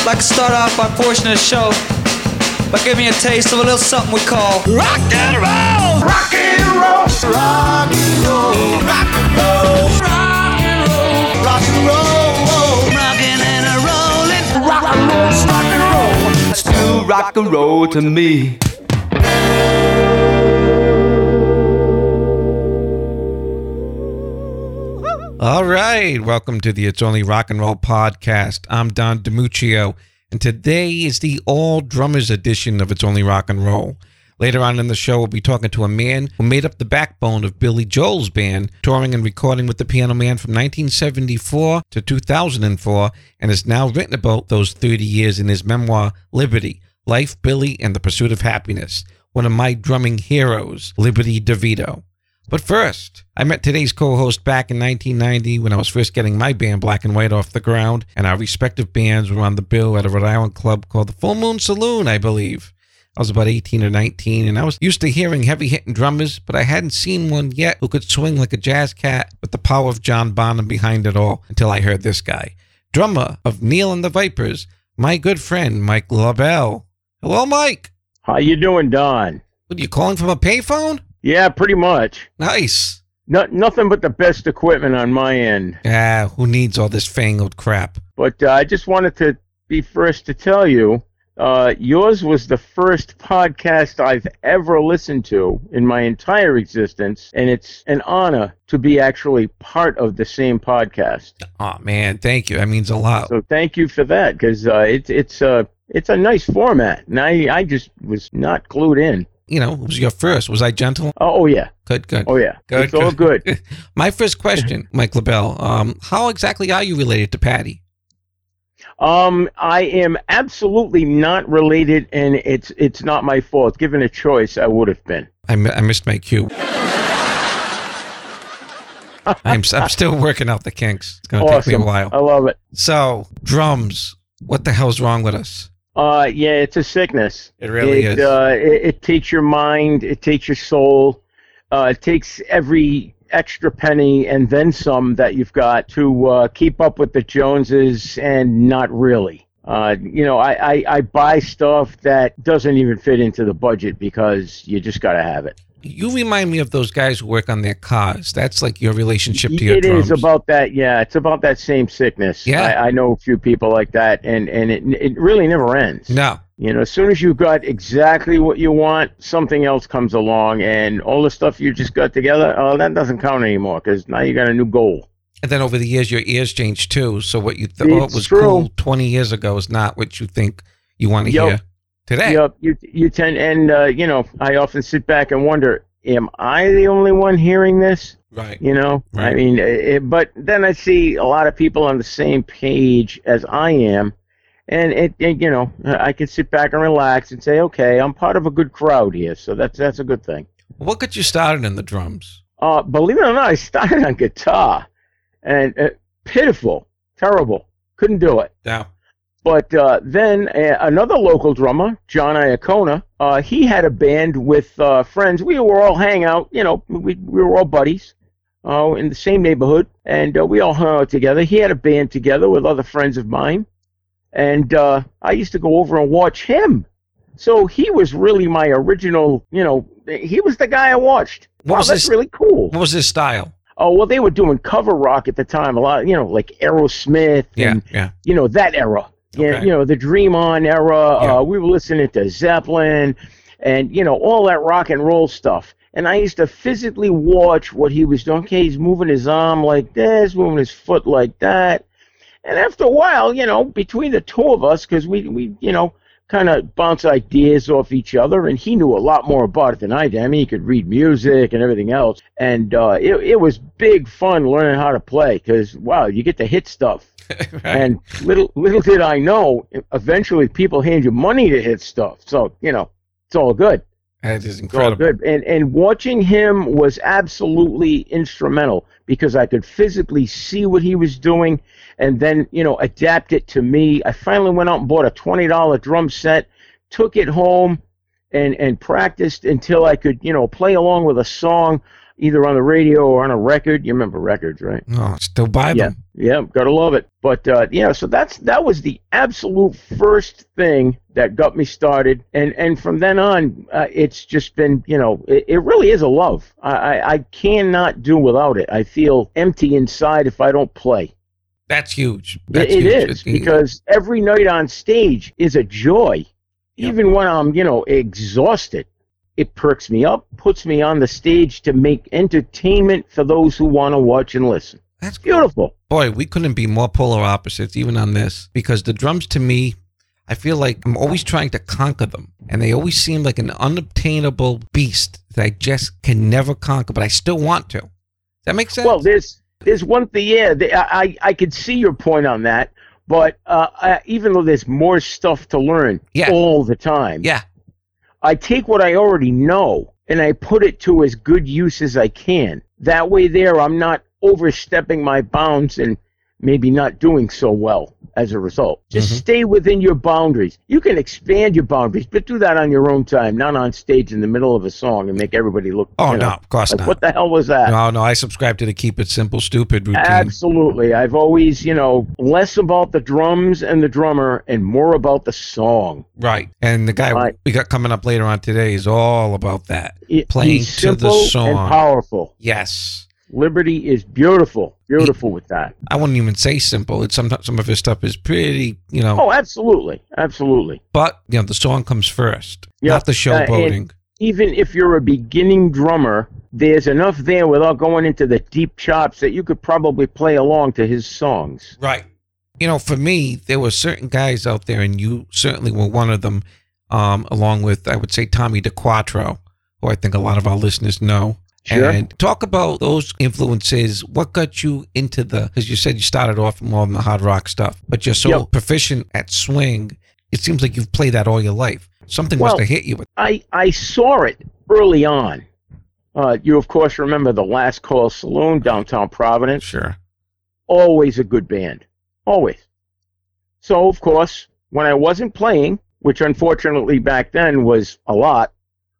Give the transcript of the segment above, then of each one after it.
I'd like to start off our portion of the show by giving you a taste of a little something we call rock and roll. Rock and roll, rock and roll, rock and roll, rock and roll, rock and roll, rocking and a rolling, rock and roll, rock and roll. Still rock and roll to me. All right, welcome to the It's Only Rock and Roll podcast. I'm Don DiMuccio, and today is the all drummers edition of It's Only Rock and Roll. Later on in the show, we'll be talking to a man who made up the backbone of Billy Joel's band, touring and recording with the Piano Man from 1974 to 2004, and has now written about those 30 years in his memoir, Liberty Life, Billy, and the Pursuit of Happiness. One of my drumming heroes, Liberty DeVito. But first, I met today's co host back in 1990 when I was first getting my band Black and White off the ground, and our respective bands were on the bill at a Rhode Island club called the Full Moon Saloon, I believe. I was about 18 or 19, and I was used to hearing heavy hitting drummers, but I hadn't seen one yet who could swing like a jazz cat with the power of John Bonham behind it all until I heard this guy. Drummer of Neil and the Vipers, my good friend Mike LaBelle. Hello, Mike. How you doing, Don? What are you calling from a payphone? Yeah, pretty much. Nice. No, nothing but the best equipment on my end. Ah, who needs all this fangled crap? But uh, I just wanted to be first to tell you, uh, yours was the first podcast I've ever listened to in my entire existence, and it's an honor to be actually part of the same podcast. Oh man, thank you. That means a lot. So thank you for that, because uh, it's it's uh, it's a nice format, and I I just was not clued in. You know, it was your first. Was I gentle? Oh, oh yeah, Good, good. oh yeah, Good, it's all good. My first question, Mike LaBelle. Um, how exactly are you related to Patty? Um, I am absolutely not related, and it's it's not my fault. Given a choice, I would have been. I, mi- I missed my cue. I'm, I'm still working out the kinks. It's going to take me a while. I love it. So, drums. What the hell's wrong with us? Uh, yeah, it's a sickness. It really it, is. Uh, it, it takes your mind. It takes your soul. Uh, it takes every extra penny and then some that you've got to uh, keep up with the Joneses, and not really. Uh, you know, I, I, I buy stuff that doesn't even fit into the budget because you just got to have it. You remind me of those guys who work on their cars. That's like your relationship to your It drums. is about that. Yeah, it's about that same sickness. Yeah. I, I know a few people like that, and and it it really never ends. no. You know, as soon as you've got exactly what you want, something else comes along, and all the stuff you just got together, oh, that doesn't count anymore because now you got a new goal. And then over the years, your ears change too. So what you thought was true. cool 20 years ago is not what you think you want to Yep. hear today. Yep, you you tend, and uh, you know, I often sit back and wonder, am I the only one hearing this? Right. You know, I mean, it, but then I see a lot of people on the same page as I am, and it, it, you know, I can sit back and relax and say, okay, I'm part of a good crowd here, so that's that's a good thing. What got you started in the drums? Uh, believe it or not, I started on guitar, and uh, pitiful, terrible, couldn't do it. Now, But uh, then uh, another local drummer, John Iacona, uh, he had a band with uh, friends. We were all hang out, you know, we, we were all buddies uh, in the same neighborhood, and uh, we all hung out together. He had a band together with other friends of mine, and uh, I used to go over and watch him. So he was really my original, you know, he was the guy I watched. What wow, was that's his- really cool. what was his style? Oh well, they were doing cover rock at the time. A lot, you know, like Aerosmith Yeah, and yeah. you know that era. Yeah, Okay. you know the Dream On era. Yeah. Uh, we were listening to Zeppelin, and you know all that rock and roll stuff. And I used to physically watch what he was doing. Okay, he's moving his arm like this, moving his foot like that. And after a while, you know, between the two of us, because we, we, you know, kind of bounce ideas off each other, and he knew a lot more about it than I did. I mean, he could read music and everything else, and uh, it, it was big fun learning how to play. Because wow, you get to hit stuff. Right. And little little did I know, eventually people hand you money to hit stuff. So you know, it's all good. that is It's all incredible. good. And and watching him was absolutely instrumental because I could physically see what he was doing, and then you know adapt it to me. I finally went out and bought a twenty dollar drum set, took it home, and and practiced until I could you know play along with a song. Either on the radio or on a record. You remember records, right? Oh, still buy them. yeah, gotta love it. But uh, yeah, so that's that was the absolute first thing that got me started, and and from then on, uh, it's just been you know it, it really is a love. I, I I cannot do without it. I feel empty inside if I don't play. That's huge. It, That's it huge. is because every night on stage is a joy, Yep. even when I'm you know exhausted. It perks me up, puts me on the stage to make entertainment for those who want to watch and listen. that's Beautiful. boy, we couldn't be more polar opposites, even on this, because the drums to me, I feel like I'm always trying to conquer them, and they always seem like an unobtainable beast that I just can never conquer, but I still want to. Does that make sense? Well, there's there's one thing. Yeah, the, I I I could see your point on that, but uh, I, even though there's more stuff to learn Yeah. all the time, yeah, I take what I already know and I put it to as good use as I can. That way, there I'm not overstepping my bounds and maybe not doing so well as a result. Just Mhm. stay within your boundaries. You can expand your boundaries, but do that on your own time, not on stage in the middle of a song and make everybody look. Oh you know, no, of course like, not. what the hell was that? No, no, I subscribe to the keep it simple, stupid routine. Absolutely. I've always, you know, less about the drums and the drummer and more about the song. Right, and the guy Right. we got coming up later on today is all about that. It, Playing to the simple song. and powerful. Yes, Liberty is beautiful. Beautiful with that. I wouldn't even say simple. It's sometimes some of his stuff is pretty, you know. Oh, absolutely. Absolutely. But you know, the song comes first, Yeah, not the uh, showboating. Even if you're a beginning drummer, there's enough there without going into the deep chops that you could probably play along to his songs. right. You know, for me, there were certain guys out there, and you certainly were one of them. Um, along with, I would say, Tommy DeQuattro, who I think a lot of our listeners know. Sure. And talk about those influences. What got you into the? Because you said you started off more on the hard rock stuff, but you're so Yep. proficient at swing. It seems like you've played that all your life. Something Well- must have hit you. With, I, I saw it early on. Uh, you, of course, remember the Last Call Saloon, downtown Providence. sure. always a good band. Always. So, of course, when I wasn't playing, which unfortunately back then was a lot,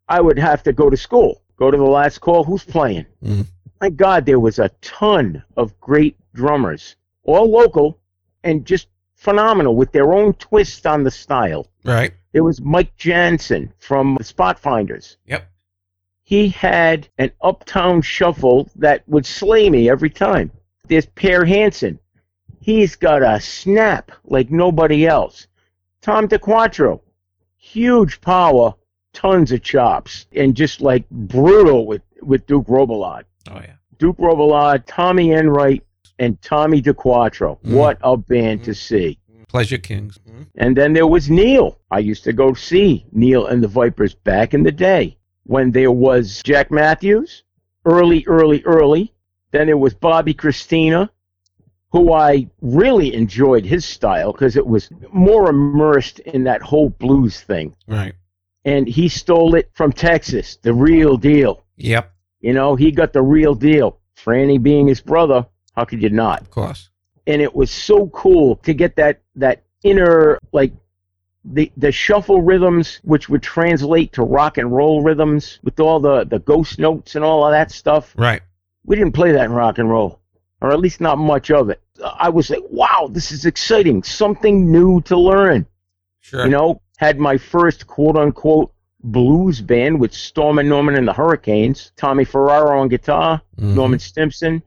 I would have to go to school. Go to the last call. Who's playing? Mhm. My God, there was a ton of great drummers, all local and just phenomenal with their own twist on the style. Right. There was Mike Jansen from the Spot Finders. Yep. He had an uptown shuffle that would slay me every time. There's Per Hansen. He's got a snap like nobody else. Tom DeQuattro, huge power, tons of chops, and just like brutal with, with Duke Robillard. Oh yeah. Duke Robillard, Tommy Enright, and Tommy DeQuattro. Mm. What a band to see. Pleasure Kings. And then there was Neil. I used to go see Neil and the Vipers back in the day when there was Jack Matthews, early, early, early. Then there was Bobby Christina, who I really enjoyed his style because it was more immersed in that whole blues thing. Right. And he stole it from Texas, the real deal. Yep. You know, he got the real deal. Franny being his brother, how could you not? Of course. and it was so cool to get that that inner like the the shuffle rhythms which would translate to rock and roll rhythms with all the the ghost notes and all of that stuff Right. we didn't play that in rock and roll or at least not much of it i was like wow this is exciting something new to learn Sure. you know had my first quote unquote blues band with storm and norman and the hurricanes tommy ferraro on guitar Mhm. Norman Stimson,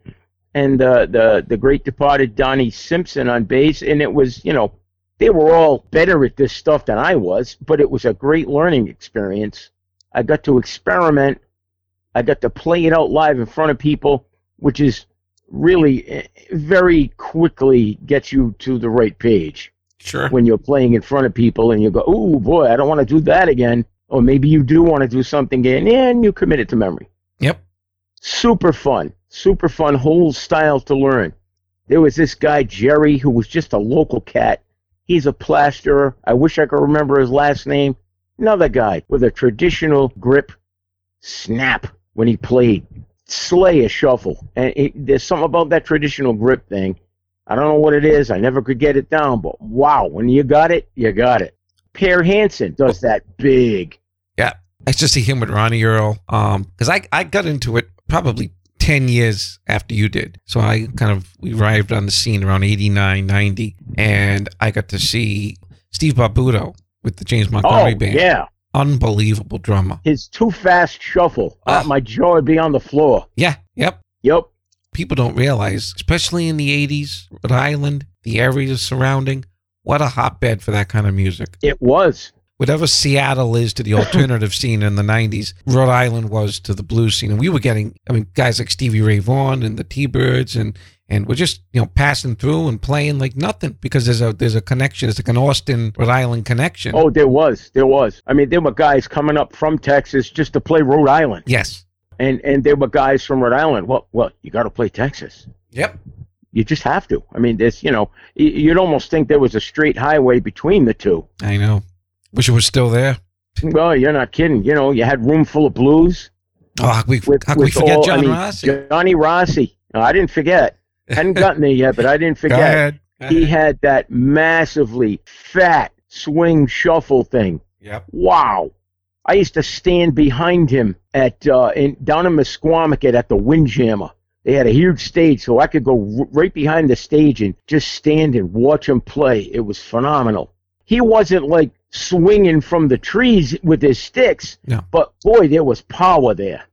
and uh, the the great departed Donnie Simpson on bass, and it was you know they were all better at this stuff than I was, but it was a great learning experience. I got to experiment. I got to play it out live in front of people, which is really eh, very quickly gets you to the right page Sure. when you're playing in front of people and you go, oh boy, I don't want to do that again. Or maybe you do want to do something again, and you commit it to memory Yep. super fun, super fun whole style to learn. There was this guy Jerry who was just a local cat. He's a plasterer. I wish I could remember his last name. Another guy with a traditional grip, snap when he played, slay a shuffle. And it, there's something about that traditional grip thing. I don't know what it is. I never could get it down, but wow, when you got it, you got it. Per Hansen does that big. Yeah. I just see him with Ronnie Earl. Um, because I I got into it probably 10 years after you did. So I kind of we arrived on the scene around 89, 90, and I got to see Steve Barbuto with the James Montgomery Oh, band. yeah. Unbelievable drummer. His too fast shuffle. Uh, Ah. my jaw would be on the floor. Yeah, yep. Yep. People don't realize, especially in the 80s, Rhode Island, the areas surrounding, what a hotbed for that kind of music. It was. whatever Seattle is to the alternative scene in the 90s, Rhode Island was to the blues scene. And we were getting, I mean, guys like Stevie Ray Vaughan and the T Birds and and we're just, you know, passing through and playing like nothing because there's a there's a connection. It's like an Austin, Rhode Island connection. Oh, there was. There was. I mean, there were guys coming up from Texas just to play Rhode Island. Yes. And and there were guys from Rhode Island. Well, well, you got to play Texas. Yep. You just have to. I mean, there's, you know, you'd almost think there was a straight highway between the two. I know. Wish it was still there. Well, you're not kidding. You know, you had Roomful of Blues. Oh, how, we, With, how we forget all- John I mean, Rossi? Johnny Rossi. No, I didn't forget. Hadn't gotten there yet, but I didn't Go forget. ahead. Go He had that massively fat swing shuffle thing. Yep. Wow. I used to stand behind him at uh, in, down in Misquamicut at the Windjammer. They had a huge stage, so I could go r- right behind the stage and just stand and watch him play. It was phenomenal. He wasn't like swinging from the trees with his sticks, No. but boy, there was power there.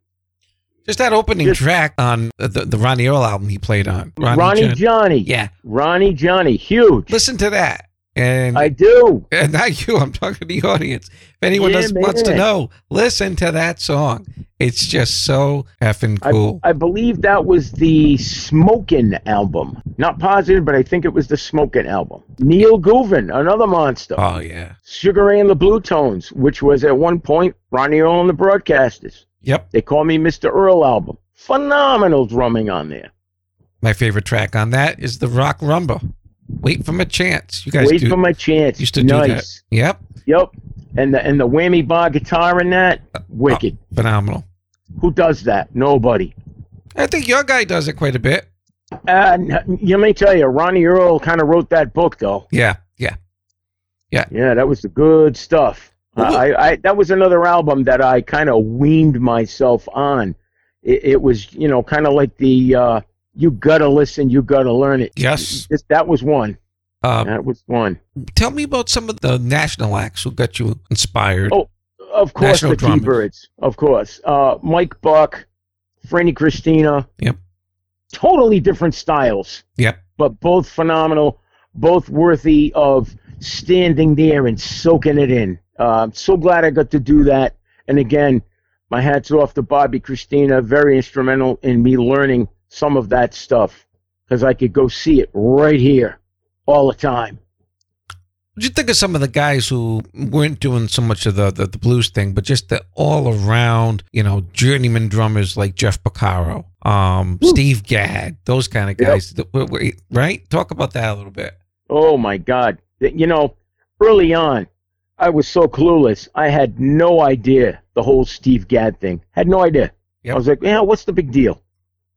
Just that opening Just- track on the, the, Ronnie Earl album he played on. Ronnie, John- Johnny, Yeah. Ronnie Johnny, huge. Listen to that. And I do. And not you, I'm talking to the audience. If anyone Yeah, wants to know, listen to that song. It's just so effing cool. I believe that was the Smokin' album. Not positive, but I think it was the Smokin' album. Neil Gouvin, another monster. oh, yeah. Sugar Ray and the Blue Tones, which was at one point Ronnie Earl and the Broadcasters. Yep. They call me Mr. Earl album. Phenomenal drumming on there. My favorite track on that is the Rock Rumba. Wait for my chance. You guys Wait do, for my chance. used to do nice. that. Yep. Yep. And the and the whammy bar guitar in that, wicked. Oh, Phenomenal. Who does that? Nobody. I think your guy does it quite a bit. Uh, let me tell you, Ronnie Earl kind of wrote that book, though. Yeah. Yeah. Yeah, Yeah. that was the good stuff. Well, I, I that was another album that I kind of weaned myself on. It, it was, you know, kind of like the uh, you gotta listen, you gotta learn it. Yes. This- that was one. Uh, That was one. tell me about some of the national acts who got you inspired. Oh, Of course, National the drummers. T-Birds. Of course, uh, Mike Buck, Franny Christina. Yep. Totally different styles. Yep. but both phenomenal, both worthy of standing there and soaking it in. Uh, I'm so glad I got to do that. And again, my hats off to Bobby Christina, very instrumental in me learning some of that stuff because I could go see it right here all the time. What'd you think of some of the guys who weren't doing so much of the, the, the blues thing, but just the all around, you know, journeyman drummers like Jeff Porcaro, um, Steve Gadd, those kind of guys, wait, right? Talk about that a little bit. Oh my God. You know, early on, I was so clueless. I had no idea the whole Steve Gadd thing. Had no idea. Yep. I was like, yeah, what's the big deal?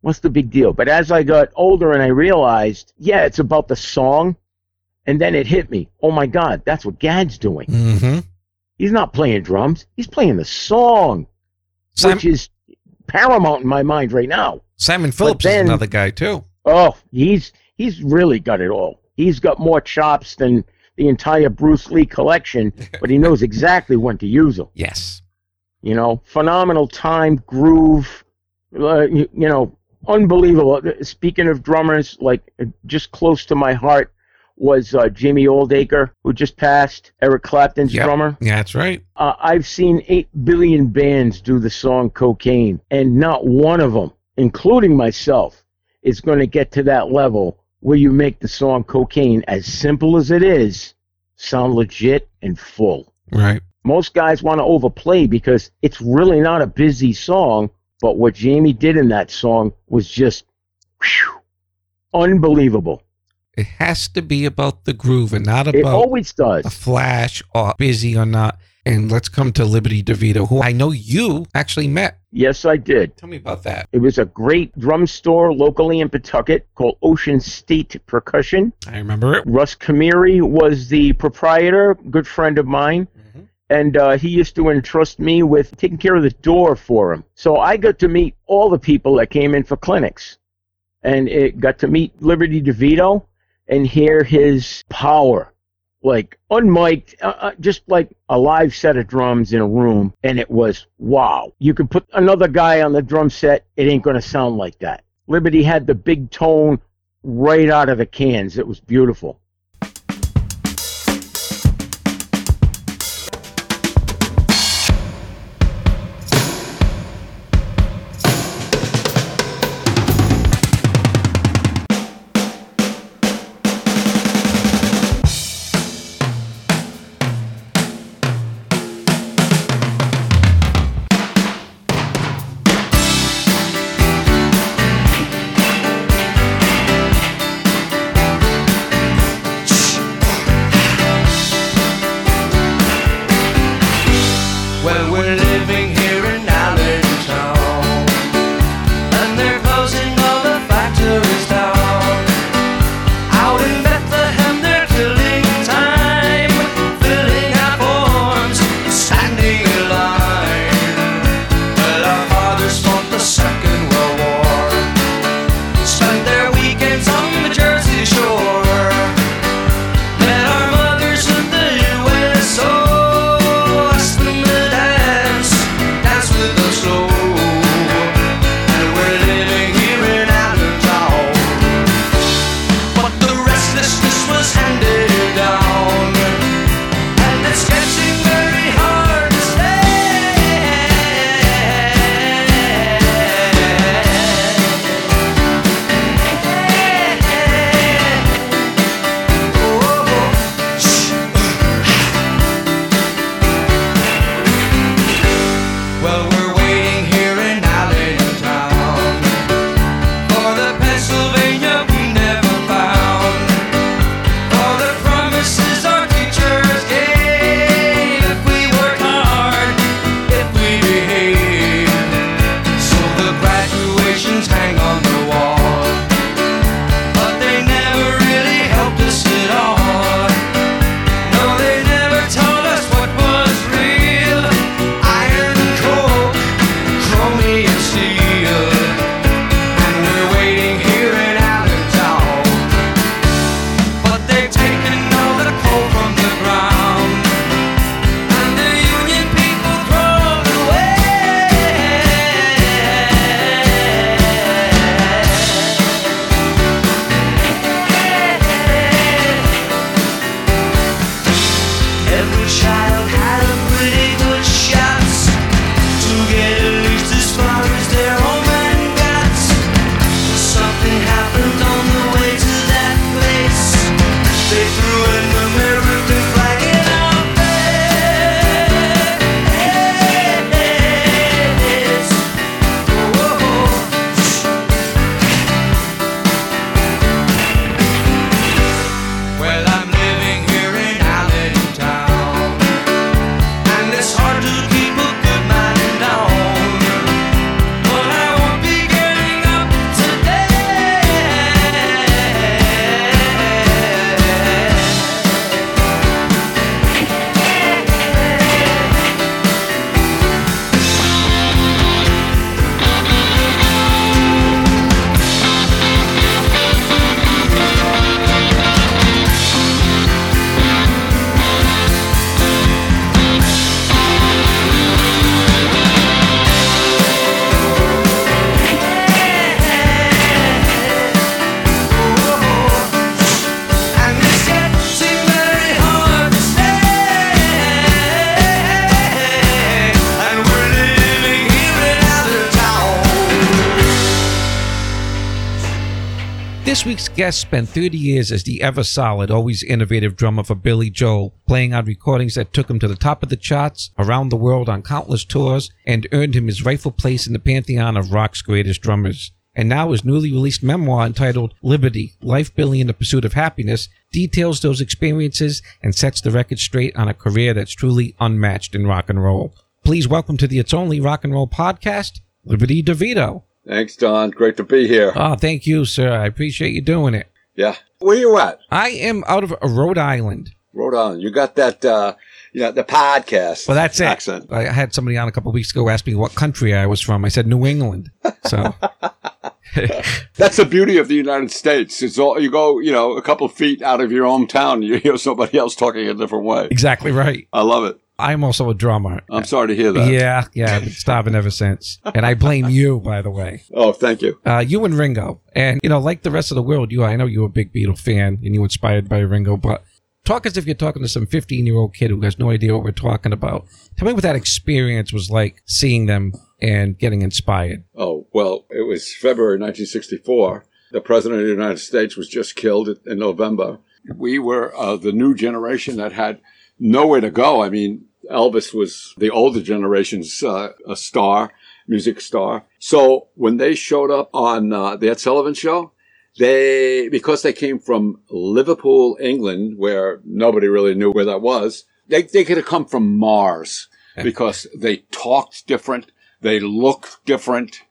What's the big deal? But as I got older and I realized, yeah, it's about the song. And then it hit me. Oh my God, that's what Gadd's doing. Mm-hmm. He's not playing drums. He's playing the song, Simon, which is paramount in my mind right now. Simon Phillips then- is another guy too. Oh, he's he's really got it all. He's got more chops than the entire Bruce Lee collection, but he knows exactly when to use them. Yes. You know, phenomenal time, groove, uh, you, you know, unbelievable. Speaking of drummers, like uh, just close to my heart was uh, Jimmy Oldaker, who just passed, Eric Clapton's Yep. drummer. Yeah, that's right. Uh, I've seen 8 billion bands do the song Cocaine, and not one of them, including myself, is going to get to that level where you make the song Cocaine, as simple as it is, sound legit and full. Right. Most guys want to overplay because it's really not a busy song, but what Jamie did in that song was just whew, unbelievable. It has to be about the groove and not about It always does. a flash or busy or not. And let's come to Liberty DeVito, who I know you actually met. Yes, I did. Tell me about that. It was a great drum store locally in Pawtucket called Ocean State Percussion. I remember it. Russ Kamiri was the proprietor, good friend of mine. And uh, he used to entrust me with taking care of the door for him. So I got to meet all the people that came in for clinics, and it got to meet Liberty DeVito and hear his power, like unmiked, uh, uh, just like a live set of drums in a room, and it was wow. You could put another guy on the drum set, it ain't gonna sound like that. Liberty had the big tone right out of the cans. It was beautiful. Guest spent 30 years as the ever solid, always innovative drummer for Billy Joel, playing on recordings that took him to the top of the charts, around the world on countless tours, and earned him his rightful place in the pantheon of rock's greatest drummers. And now his newly released memoir entitled Liberty, Life Billy in the Pursuit of Happiness details those experiences and sets the record straight on a career that's truly unmatched in rock and roll. Please welcome to the It's Only Rock and Roll podcast, Liberty DeVito. Thanks, Don. Great to be here. Oh, thank you, sir. I appreciate you doing it. Yeah. Where you at? I am out of Rhode Island, Rhode Island. You got that, uh, you know, the podcast. Well, that's it. accent. I had somebody on a couple of weeks ago ask me what country I was from. I said New England. So That's the beauty of the United States. It's all you go, you know, a couple of feet out of your hometown, you hear somebody else talking a different way. exactly right. I love it. I'm also a drummer. I'm sorry to hear that. Yeah, yeah, I've been starving ever since. And I blame you, by the way. Oh, thank you. Uh, you and Ringo. And, you know, like the rest of the world, you, I know you're a big Beatle fan and you were inspired by Ringo, but talk as if you're talking to some 15 year old kid who has no idea what we're talking about. Tell me what that experience was like seeing them and getting inspired. Oh, well, it was February 1964. The President of the United States was just killed in November. We were uh, the new generation that had nowhere to go. I mean, Elvis was the older generation's uh, a star, music star. So when they showed up on uh, the Ed Sullivan Show, they, because they came from Liverpool, England, where nobody really knew where that was, they, they could have come from Mars because they talked different. They looked different.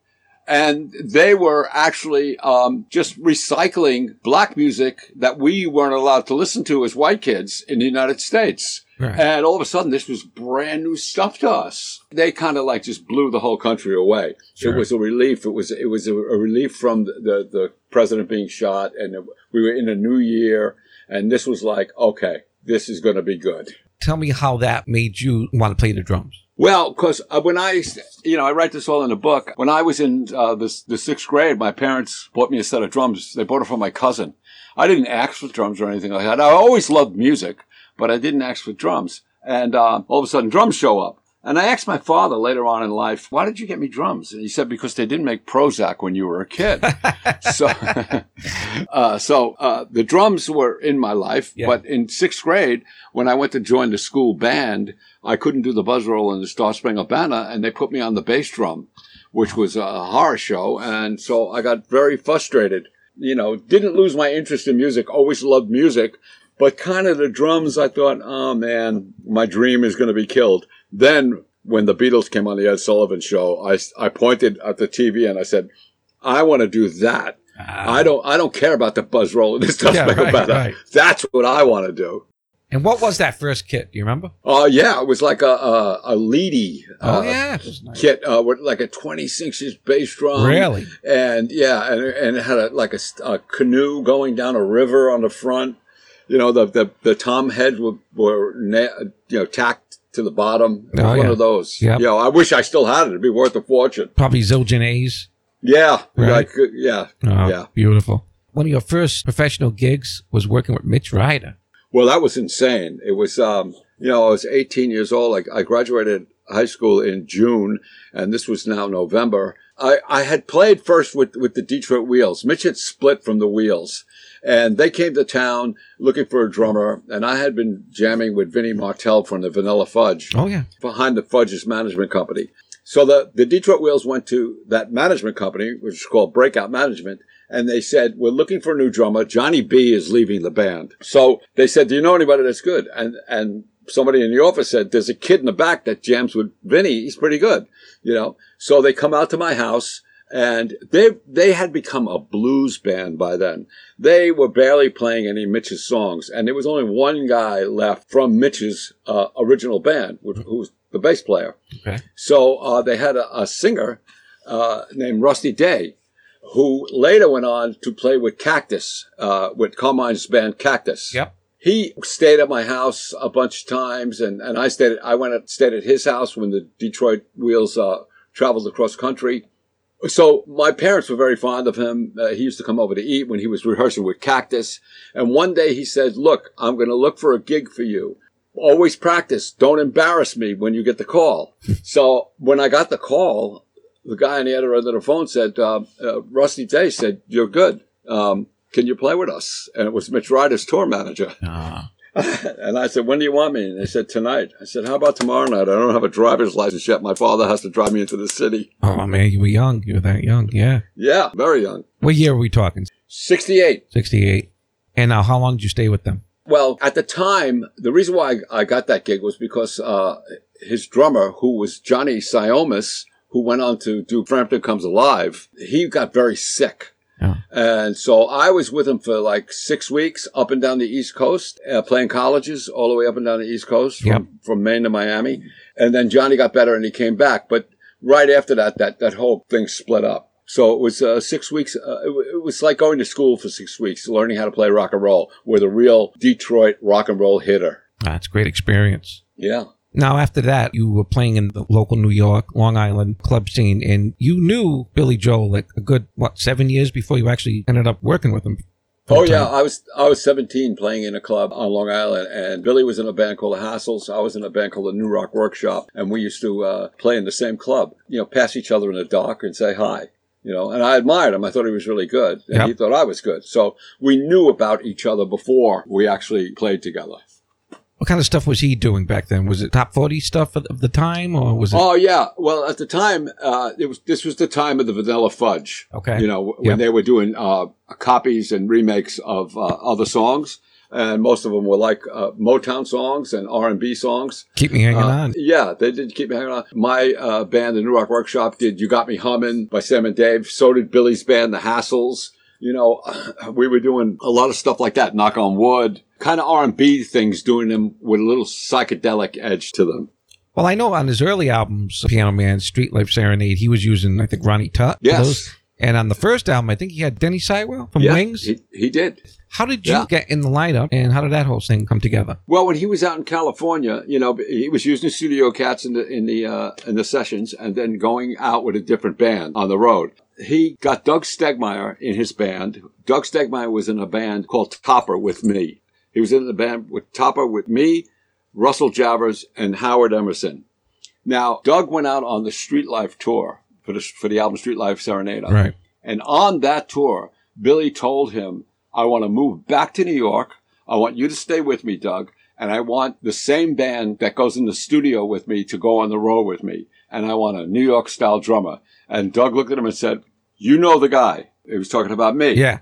And they were actually um, just recycling black music that we weren't allowed to listen to as white kids in the United States. Right. And all of a sudden, this was brand new stuff to us. They kind of like just blew the whole country away. Sure. It was a relief. It was it was a, a relief from the, the the president being shot, and we were in a new year, and this was like, okay, this is going to be good. Tell me how that made you want to play the drums. Well, because uh, when I, you know, I write this all in a book. When I was in uh, the, the sixth grade, my parents bought me a set of drums. They bought it from my cousin. I didn't ask for drums or anything like that. I always loved music, but I didn't ask for drums. And uh, all of a sudden, drums show up. And I asked my father later on in life, why did you get me drums? And he said, because they didn't make Prozac when you were a kid. so, uh, so, uh, the drums were in my life, Yeah. but in sixth grade, when I went to join the school band, I couldn't do the buzz roll and the Star Spangled Banner, and they put me on the bass drum, which was a horror show. And so I got very frustrated. You know, didn't lose my interest in music, always loved music, but kind of the drums, I thought, oh man, my dream is going to be killed. Then when the Beatles came on the Ed Sullivan show, I, I pointed at the TV and I said, I want to do that. I don't, I don't care about the buzz roll and the Star Yeah, right, right. That's what I want to do. And what was that first kit? Do you remember? Oh yeah, it was like a a, a Leedy Oh, uh, yeah. Nice. kit uh, with like a 26 inch bass drum. Really? And yeah, and, and it had a, like a, a canoe going down a river on the front. You know, the the, the tom heads were, were na- you know tacked to the bottom. Oh, one yeah. of those. Yeah. You know, I wish I still had it. It'd be worth a fortune. Probably Zildjian A's. Yeah, Right. like uh, yeah, Oh, yeah. beautiful. One of your first professional gigs was working with Mitch Ryder. Well, that was insane. It was, um, you know, I was 18 years old. Like I graduated high school in June, and this was now November. I, I had played first with, with the Detroit Wheels. Mitch had split from the Wheels, and they came to town looking for a drummer. And I had been jamming with Vinnie Martell from the Vanilla Fudge Oh, yeah. behind the Fudge's management company. So the, the Detroit Wheels went to that management company, which is called Breakout Management, and they said, we're looking for a new drummer. Johnny B is leaving the band. So they said, do you know anybody that's good? And, and somebody in the office said, there's a kid in the back that jams with Vinny. He's pretty good, you know? So they come out to my house and they, they had become a blues band by then. They were barely playing any Mitch's songs. And there was only one guy left from Mitch's, uh, original band, which, who was the bass player. Okay. So uh, they had a, a singer uh, named Rusty Day, who later went on to play with Cactus, uh, with Carmine's band Cactus. Yep. He stayed at my house a bunch of times, and, and I stayed. I went and stayed at his house when the Detroit Wheels uh, traveled across country. So my parents were very fond of him. Uh, he used to come over to eat when he was rehearsing with Cactus. And one day he said, "Look, I'm going to look for a gig for you. Always practice. Don't embarrass me when you get the call." so when I got the call, the guy on the other end of the phone said, uh, uh, "Rusty Day said you're good. Um, can you play with us?" And it was Mitch Ryder's tour manager. Ah. And I said, when do you want me? And they said, tonight. I said, how about tomorrow night? I don't have a driver's license yet. My father has to drive me into the city. Oh, man, you were young. You were that young. Yeah. Yeah, very young. What year are we talking? 68. 68. And now, how long did you stay with them? Well, at the time, the reason why I, got that gig was because uh, his drummer, who was Johnny Siomos, who went on to do Frampton Comes Alive, he got very sick. Yeah. And so I was with him for like six weeks up and down the East Coast, uh, playing colleges all the way up and down the East Coast from, Yep. from Maine to Miami. And then Johnny got better and he came back. But right after that, that, that whole thing split up. So it was uh, six weeks. Uh, it, wa- it was like going to school for six weeks, learning how to play rock and roll with a real Detroit rock and roll hitter. That's a great experience. Yeah. Now, after that, you were playing in the local New York, Long Island club scene, and you knew Billy Joel like a good, what, seven years before you actually ended up working with him. Oh yeah, I was I was 17 playing in a club on Long Island, and Billy was in a band called the Hassles. I was in a band called the New Rock Workshop, and we used to uh, play in the same club. You know, pass each other in the dock and say hi. You know, and I admired him. I thought he was really good, and Yep. he thought I was good. So we knew about each other before we actually played together. What kind of stuff was he doing back then? Was it top 40 stuff of of the time, or was it? Oh yeah. Well, at the time, uh, it was this was the time of the Vanilla Fudge. Okay. You know, when Yep. they were doing uh, copies and remakes of uh, other songs, and most of them were like uh, Motown songs and R and B songs. Keep me hanging Uh, on. Yeah, they did keep me hanging on. My uh, band, the New Rock Workshop, did "You Got Me Humming" by Sam and Dave. So did Billy's band, the Hassles. You know, we were doing a lot of stuff like that. Knock on wood, kind of R and B things, doing them with a little psychedelic edge to them. Well, I know on his early albums, Piano Man, Street Life Serenade, he was using, I think, Ronnie Tutt. Yes. And on the first album, I think he had Denny Seiwell from yeah, Wings. he, he did. how did you yeah. get in the lineup, and how did that whole thing come together? Well, when he was out in California, you know, he was using studio cats in the in the uh, in the sessions, and then going out with a different band on the road. He got Doug Stegmeyer in his band. Doug Stegmeyer was in a band called Topper with me. He was in the band with Topper with me, Russell Javors, and Howard Emerson. Now, Doug went out on the Street Life tour for the for the album Street Life Serenade. Right. And on that tour, Billy told him, I want to move back to New York. I want you to stay with me, Doug. And I want the same band that goes in the studio with me to go on the road with me. And I want a New York style drummer. And Doug looked at him and said, You know the guy. He was talking about me. Yeah.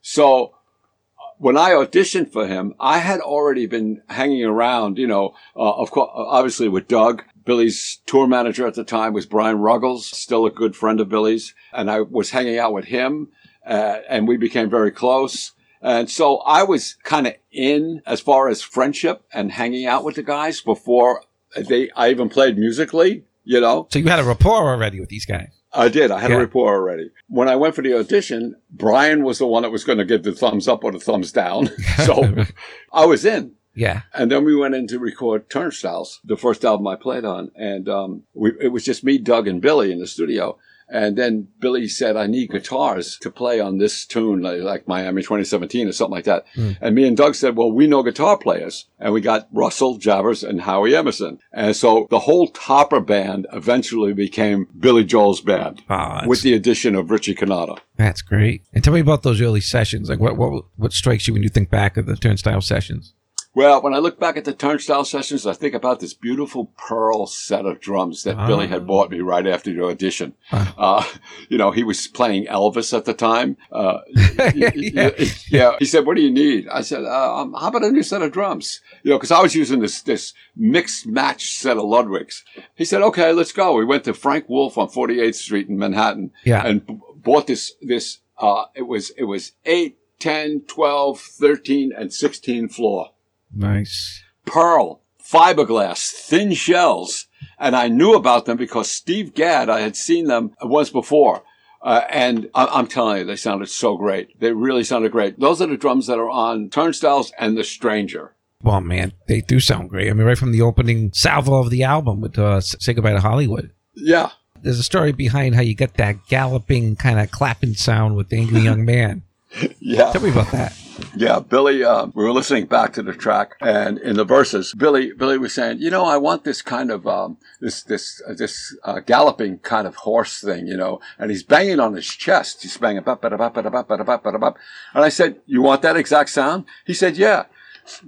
So uh, when I auditioned for him, I had already been hanging around, you know, uh, of course, obviously with Doug. Billy's tour manager at the time was Brian Ruggles, still a good friend of Billy's. And I was hanging out with him, uh, and we became very close. And so I was kind of in as far as friendship and hanging out with the guys before they, I even played musically, you know. So you had a rapport already with these guys. I did. I had Yeah. a rapport already. When I went for the audition, Brian was the one that was going to give the thumbs up or the thumbs down. so I was in. Yeah. And then we went in to record Turnstiles, the first album I played on. And um, we, it was just me, Doug, and Billy in the studio. And then Billy said, I need guitars to play on this tune, like, like Miami 2017 or something like that. Hmm. And me and Doug said, well, we know guitar players. And we got Russell Javors and Howie Emerson. And so the whole Topper band eventually became Billy Joel's band Oh, with the addition of Richie Cannata. that's great. And tell me about those early sessions. Like, what what what strikes you when you think back of the Turnstile sessions? Well, when I look back at the Turnstile sessions, I think about this beautiful pearl set of drums that Ah. Billy had bought me right after the audition. Uh, you know, he was playing Elvis at the time. Uh, Yeah. yeah. He said, "What do you need?" I said, uh, um, "How about a new set of drums?" You know, because I was using this this mixed match set of Ludwigs. He said, "Okay, let's go." We went to Frank Wolf on 48th Street in Manhattan. Yeah. and b- bought this this. Uh, it was it was 8, 10, 12, 13, and 16 floor Nice. pearl, fiberglass, thin shells. And I knew about them because Steve Gadd, I had seen them once before. Uh, and I- I'm telling you, they sounded so great. They really sounded great. Those are the drums that are on Turnstiles and The Stranger. Well, man, they do sound great. I mean, right from the opening salvo of the album with uh, "Say Goodbye to Hollywood." Yeah. There's a story behind how you get that galloping kind of clapping sound with the angry young man. Yeah. Tell me about that. Yeah, Billy. Uh, we were listening back to the track, and in the verses, Billy Billy was saying, you know, I want this kind of um, this this uh, this uh, galloping kind of horse thing, you know. And he's banging on his chest. He's banging bop bada bop bada bop bada bop bada bop. And I said, you want that exact sound? He said, yeah.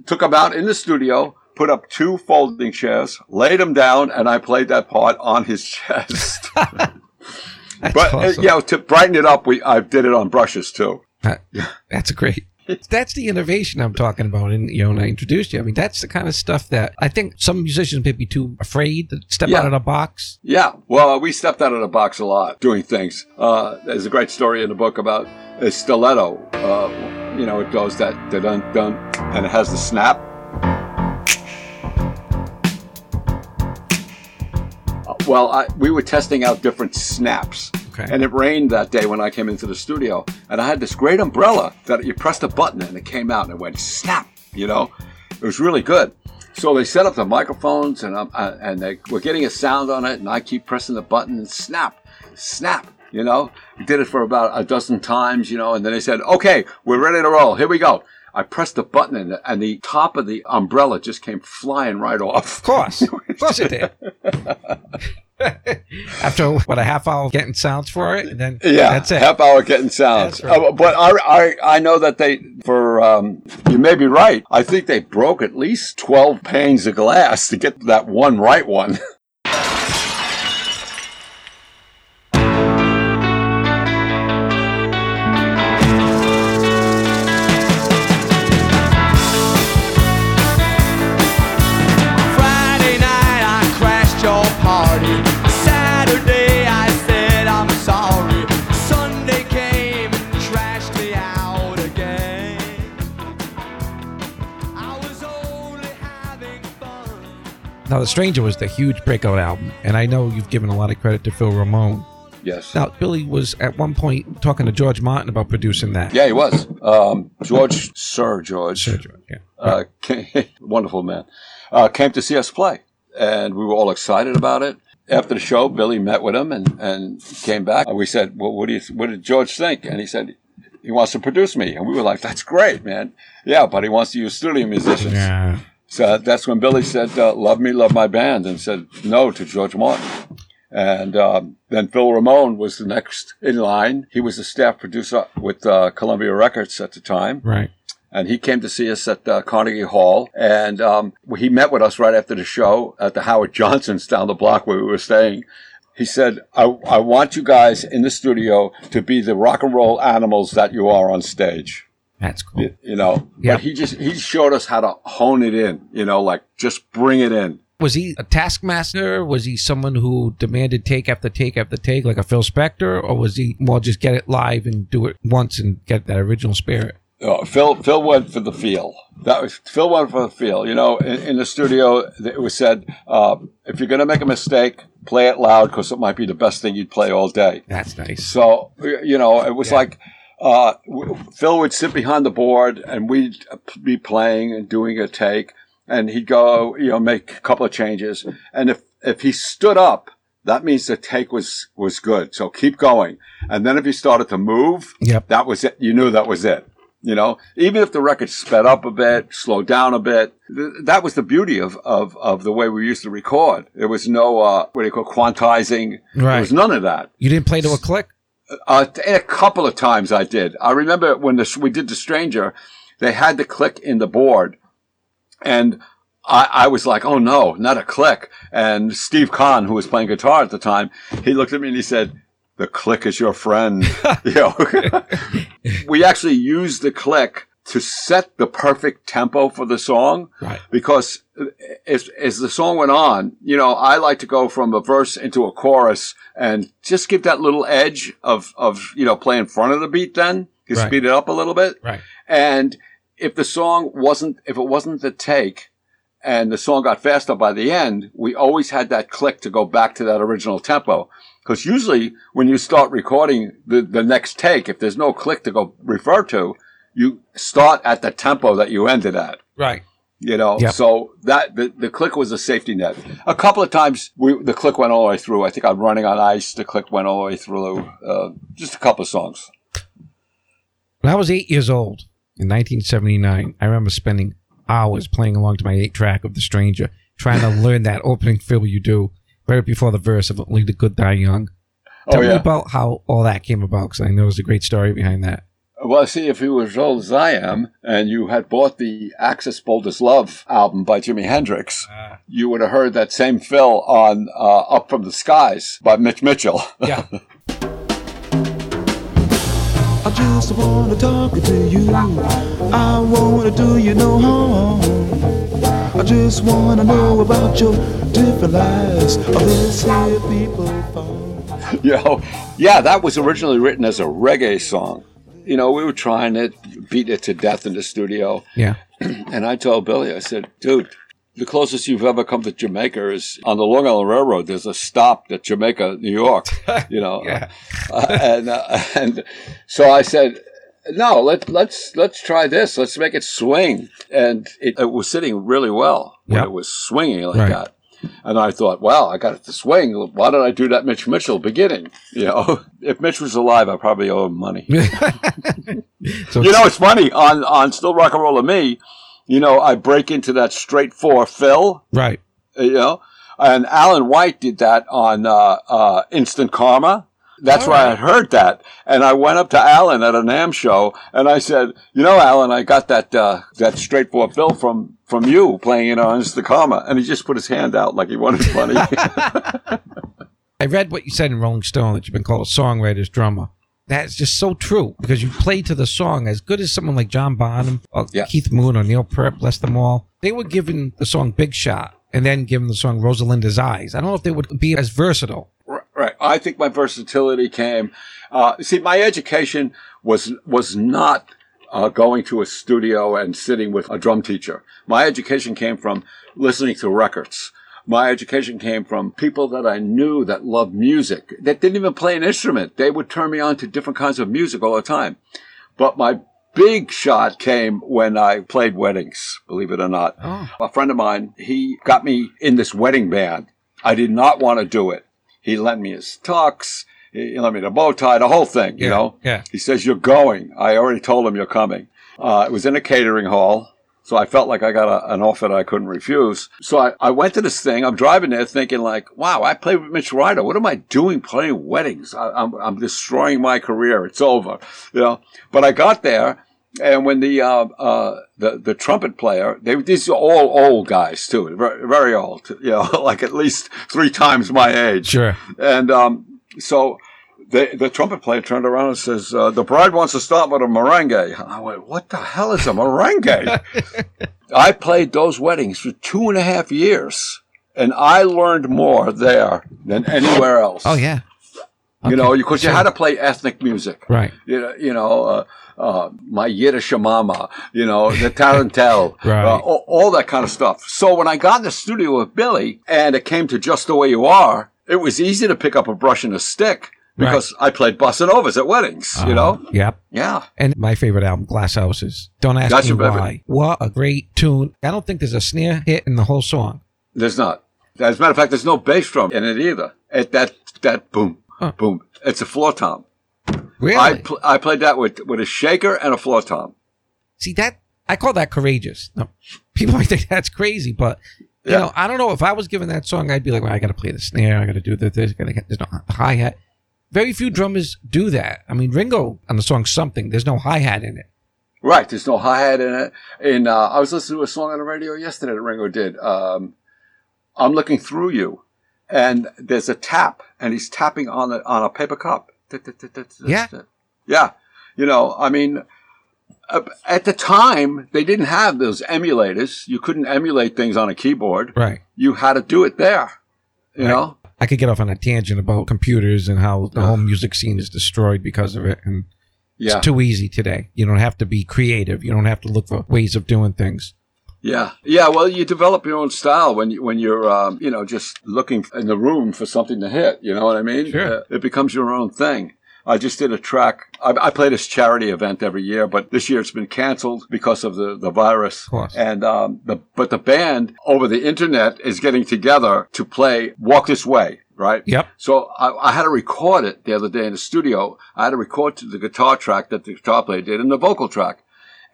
Took him out in the studio. Put up two folding chairs, laid him down, and I played that part on his chest. but uh, awesome. yeah, to brighten it up, we I did it on brushes too. That, that's great. That's the innovation I'm talking about. And, you know, when I introduced you, I mean, that's the kind of stuff that I think some musicians may be too afraid to step Yeah. out of the box. Yeah, well, we stepped out of the box a lot doing things. Uh, there's a great story in the book about a stiletto. Uh, you know, it goes that dun dun, and it has the snap. Uh, Well, I, we were testing out different snaps. Okay. And it rained that day when I came into the studio. And I had this great umbrella that you pressed a button and it came out and it went snap, you know? It was really good. So they set up the microphones and, um, uh, and they were getting a sound on it. And I keep pressing the button and snap, snap, you know? We did it for about a dozen times, you know? And then they said, okay, we're ready to roll. Here we go. I pressed the button and the, and the top of the umbrella just came flying right off. Of course. Of course it did. After what a half hour getting sounds for it, and then Yeah, that's it. half hour getting sounds. Right. Uh, but I, I, I know that they, for, um, you may be right. I think they broke at least 12 panes of glass to get that one right one. The Stranger was the huge breakout album, and I know you've given a lot of credit to Phil Ramone. yes. Now, Billy was at one point talking to George Martin about producing that. Yeah, he was. Um, George, Sir George, Sir George, yeah. uh, came, wonderful man, uh, came to see us play. And we were all excited about it. After the show, Billy met with him and, and came back. And we said, well, what, do you, what did George think? And he said, he wants to produce me. And we were like, that's great, man. Yeah, but he wants to use studio musicians. Yeah. So that's when Billy said, uh, love me, love my band, and said no to George Martin. And um, then Phil Ramone was the next in line. He was a staff producer with uh, Columbia Records at the time Right. and he came to see us at uh, Carnegie Hall, and um, he met with us right after the show at the Howard Johnson's down the block where we were staying. He said, I, I want you guys in the studio to be the rock and roll animals that you are on stage. That's cool. You, you know, Yeah. but he just he showed us how to hone it in. You know, like just bring it in. Was he a taskmaster? Was he someone who demanded take after take after take, like a Phil Spector, or was he more just get it live and do it once and get that original spirit? Uh, Phil Phil went for the feel. That was Phil went for the feel. You know, in, in the studio, it was said, uh, if you're going to make a mistake, play it loud because it might be the best thing you'd play all day. That's nice. So you know, it was like uh, Phil would sit behind the board, and we'd be playing and doing a take, and he'd go, you know, make a couple of changes, and if if he stood up, that means the take was was good. So keep going, and then if he started to move, Yep. that was it. You knew that was it. You know, even if the record sped up a bit, slowed down a bit, th- that was the beauty of, of, of the way we used to record. There was no, uh, what do you call quantizing. Right. There was none of that. You didn't play to a click? Uh, a couple of times I did. I remember when the, we did The Stranger, they had the click in the board. And I, I was like, oh no, not a click. And Steve Khan, who was playing guitar at the time, he looked at me and he said, the click is your friend. you know, we actually used the click to set the perfect tempo for the song Right. because as, as the song went on, you know, I like to go from a verse into a chorus and just give that little edge of, of, you know, play in front of the beat then, to Right. speed it up a little bit. Right. And if the song wasn't, if it wasn't the take and the song got faster by the end, we always had that click to go back to that original tempo. Because usually when you start recording the, the next take, if there's no click to go refer to, you start at the tempo that you ended at. Right. You know, Yep. so that the, the click was a safety net. A couple of times we, the click went all the way through. I think I'm running on ice. The click went all the way through. Uh, just a couple of songs. When I was eight years old in 1979, I remember spending hours playing along to my eight track of The Stranger, trying to learn that opening fill you do right before the verse of Only the Good Die Young. Tell oh me yeah. about how all that came about, because I know there's a great story behind that. Well, see, if you were as old as I am, and you had bought the Axis Bold as Love album by Jimi Hendrix, you would have heard that same fill on uh, Up from the Skies by Mitch Mitchell. Yeah. I just wanna talk to you. I wanna do you no harm. I just wanna know about your different lives of this here people farm. you know, yeah, that was originally written as a reggae song. You know, we were trying it, beat it to death in the studio. Yeah. And I told Billy, I said, dude, the closest you've ever come to Jamaica is on the Long Island Railroad. There's a stop at Jamaica, New York, you know. Yeah. Uh, and, uh, and so I said, no, let, let's, let's try this. Let's make it swing. And it, it was sitting really well when Yep. it was swinging like Right. that. And I thought, wow, I got it to swing. Why did I do that Mitch Mitchell beginning? You know, if Mitch was alive, I probably owe him money. so You know, it's funny on on Still Rock and Roll of Me. You know, I break into that straight four fill. right. You know, and Alan White did that on uh, uh, Instant Karma. That's why I heard that, and I went up to Alan at a NAMM show, and I said, "You know, Alan, I got that uh, that straight four fill from from you playing it on Karma," and he just put his hand out like he wanted money. I read what you said in Rolling Stone that you've been called a songwriter's drummer. That's just so true because you play to the song as good as someone like John Bonham or Yeah. Keith Moon or Neil Peart, bless them all. They were given the song Big Shot and then given the song Rosalinda's Eyes. I don't know if they would be as versatile. I think my versatility came. Uh, see, my education was was not uh, going to a studio and sitting with a drum teacher. My education came from listening to records. My education came from people that I knew that loved music that didn't even play an instrument. They would turn me on to different kinds of music all the time. But my big shot came when I played weddings, believe it or not. Oh. A friend of mine, he got me in this wedding band. I did not want to do it. He lent me his tux. He lent me the bow tie, the whole thing, you Yeah, know? yeah. He says, you're going. I already told him you're coming. Uh, it was in a catering hall. So I felt like I got a, an offer that I couldn't refuse. So I, I went to this thing. I'm driving there thinking like, wow, I played with Mitch Ryder. What am I doing playing weddings? I, I'm, I'm destroying my career. It's over, you know? But I got there and when the, uh, uh, the, the trumpet player, they, these are all old guys too, very, very old, you know, like at least three times my age. Sure. And um, so the, the trumpet player turned around and says, uh, The bride wants to start with a merengue. I went, What the hell is a merengue? I played those weddings for two and a half years, and I learned more there than anywhere else. Oh, yeah. You know, because you had to play ethnic music. Right. You know, you know uh, uh, my Yiddish mama, you know, the Tarantelle, Right. uh, all, all that kind of stuff. So when I got in the studio with Billy and it came to Just the Way You Are, it was easy to pick up a brush and a stick because I played bossa novas at weddings, you know? Uh, Yep. Yeah. And my favorite album, Glass Houses. Don't ask Gotcha, me baby. why. What a great tune. I don't think there's a snare hit in the whole song. There's not. As a matter of fact, there's no bass drum in it either. At that, that boom, Huh. boom. It's a floor tom. Really? I, pl- I played that with, with a shaker and a floor tom. See that I call that courageous. No, people might think that's crazy, but you Yeah. know, I don't know if I was given that song, I'd be like, well, I got to play the snare, I got to do this, I got to get there's no hi hat. Very few drummers do that. I mean, Ringo on the song "Something," there's no hi hat in it. Right. There's no hi hat in it. And uh, I was listening to a song on the radio yesterday that Ringo did. Um, I'm looking through you, and there's a tap, and he's tapping on a on a paper cup. Yeah. Yeah. You know, I mean, uh, at the time they didn't have those emulators. You couldn't emulate things on a keyboard. Right. You had to do it there. You Right. know. I could get off on a tangent about computers and how the whole music scene is destroyed because of it, and Yeah. it's too easy today. You don't have to be creative. You don't have to look for ways of doing things. Yeah, yeah. Well, you develop your own style when you, when you're um, you know just looking in the room for something to hit. You know what I mean? Sure. Uh, it becomes your own thing. I just did a track. I, I play this charity event every year, but this year it's been canceled because of the, the virus. Of course. And um, the but the band over the internet is getting together to play "Walk This Way." Right. Yep. So I, I had to record it the other day in the studio. I had to record the guitar track that the guitar player did and the vocal track.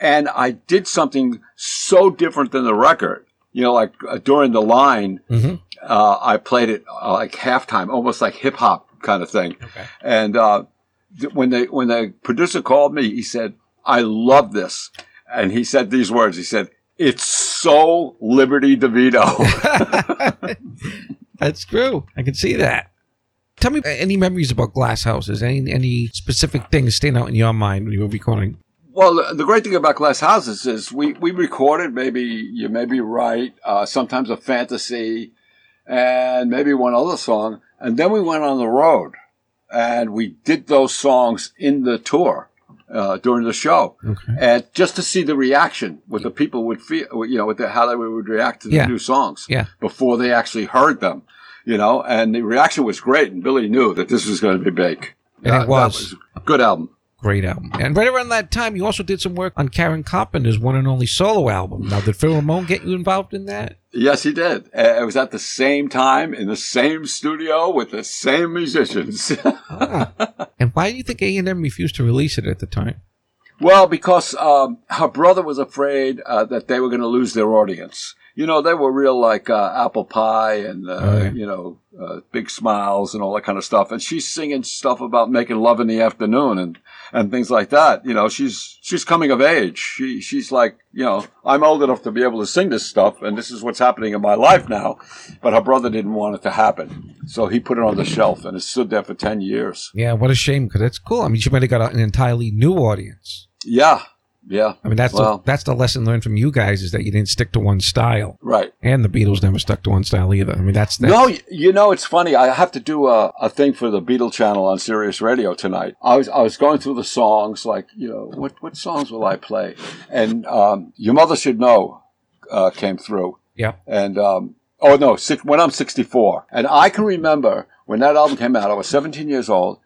And I did something so different than the record. You know, like uh, during the line, Mhm. uh, I played it uh, like halftime, almost like hip hop kind of thing. Okay. And uh, th- when they when the producer called me, he said, "I love this," and he said these words. He said, "It's so Liberty DeVito." That's true. I can see that. Tell me any memories about glass houses. Any any specific things stand out in your mind when you were recording? Well, the- great thing about Glass Houses is we, we recorded maybe, you may be right, uh, sometimes a fantasy and maybe one other song. And then we went on the road and we did those songs in the tour. uh, during the show, Okay. and just to see the reaction, what the people would feel, you know, the, how they would react to the Yeah. new songs Yeah. before they actually heard them, you know, and the reaction was great, and Billy knew that this was going to be big. And it Uh, that was. a good album. Great album. And right around that time, you also did some work on Karen Carpenter's one and only solo album. Now, did Phil Ramone get you involved in that? Yes, he did. Uh, It was at the same time in the same studio with the same musicians. And why do you think A&M refused to release it at the time? Well, because um, her brother was afraid uh, that they were going to lose their audience. You know, they were real like uh, apple pie and uh, Oh, yeah. you know uh, big smiles and all that kind of stuff. And she's singing stuff about making love in the afternoon and and things like that. You know, she's she's coming of age. She she's like you know I'm old enough to be able to sing this stuff, and this is what's happening in my life now. But her brother didn't want it to happen, so he put it on the shelf, and it stood there for ten years. Yeah, what a shame because it's cool. I mean, she might have got an entirely new audience. Yeah, yeah, I mean, that's Well- the, that's the lesson learned from you guys is that you didn't stick to one style, right. and the Beatles never stuck to one style either. I mean, that's, that's No, you know it's funny. I have to do a, a thing for the Beatle channel on Sirius Radio tonight. I was I was going through the songs, like you know, what what songs will I play? And um, your mother should know uh, came through. yeah. And um, oh no, six, when I'm 64, and I can remember when that album came out. I was 17 years old.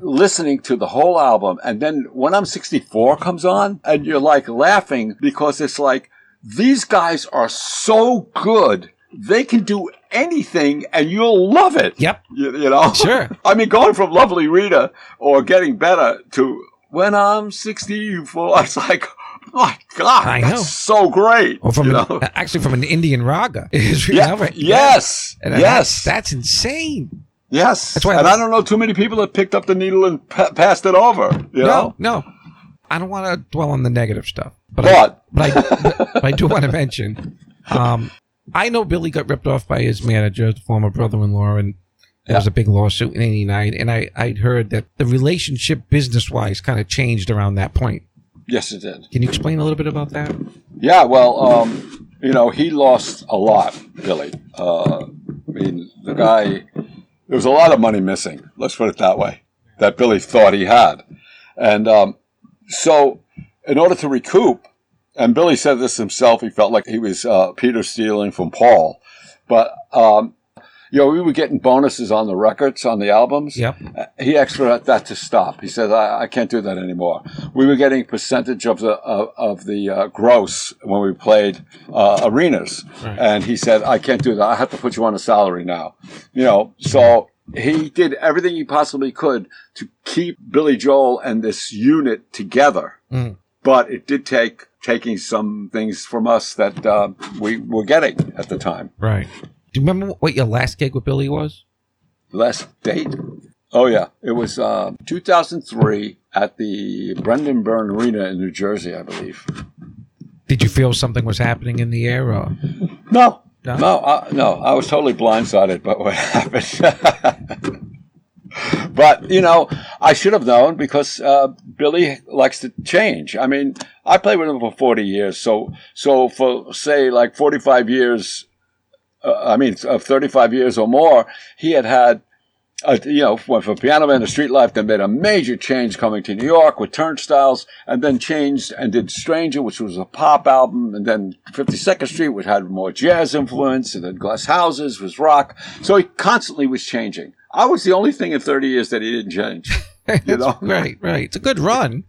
Listening to the whole album, and then when I'm 64 comes on, and you're like laughing because it's like these guys are so good. They can do anything and you'll love it. Yep. You, you know? Sure. I mean, going from Lovely Rita or getting better to when I'm 64, it's like, my God, I that's know. so great. Or from you an, actually from an Indian raga. Is Yeah, yes, And uh, yes, That's, that's insane. Yes. That's why I and I don't know too many people that picked up the needle and pa- passed it over. You know? No, no. I don't want to dwell on the negative stuff, but But- I, but I, but I do want to mention. Um, I know Billy got ripped off by his manager, the former brother-in-law, and there was a big lawsuit in '89. And I I'd heard that the relationship, business-wise, kind of changed around that point. Yes, it did. Can you explain a little bit about that? Yeah, well, um, you know, he lost a lot, Billy. Uh, I mean, the guy, there was a lot of money missing, let's put it that way, that Billy thought he had. And um, so, in order to recoup, and Billy said this himself, he felt like he was uh, Peter stealing from Paul. But, um, you know, we were getting bonuses on the records, on the albums. Yep. He asked for that to stop. He said, I, I can't do that anymore. We were getting percentage of the of, of the uh, gross when we played uh, arenas, and he said, I can't do that. I have to put you on a salary now. You know, so he did everything he possibly could to keep Billy Joel and this unit together. Mm. But it did take taking some things from us that uh, we were getting at the time. Right. Do you remember what your last gig with Billy was? Last date? Oh yeah, it was uh, 2003 at the Brendan Byrne Arena in New Jersey, I believe. Did you feel something was happening in the air? Or? No, No? no, I, no. I was totally blindsided by what happened. but you know, I should have known because uh, Billy likes to change. I mean, I played with him for 40 years, so so for say like 45 years, uh, I mean, of 35 years or more, he had had. Uh, you know, went from Piano Man to Street Life, then made a major change coming to New York with Turnstiles, and then changed and did Stranger, which was a pop album, and then 52nd Street, which had more jazz influence, and then Glass Houses was rock. So he constantly was changing. I was the only thing in 30 years that he didn't change. You know? right, right. It's a good run.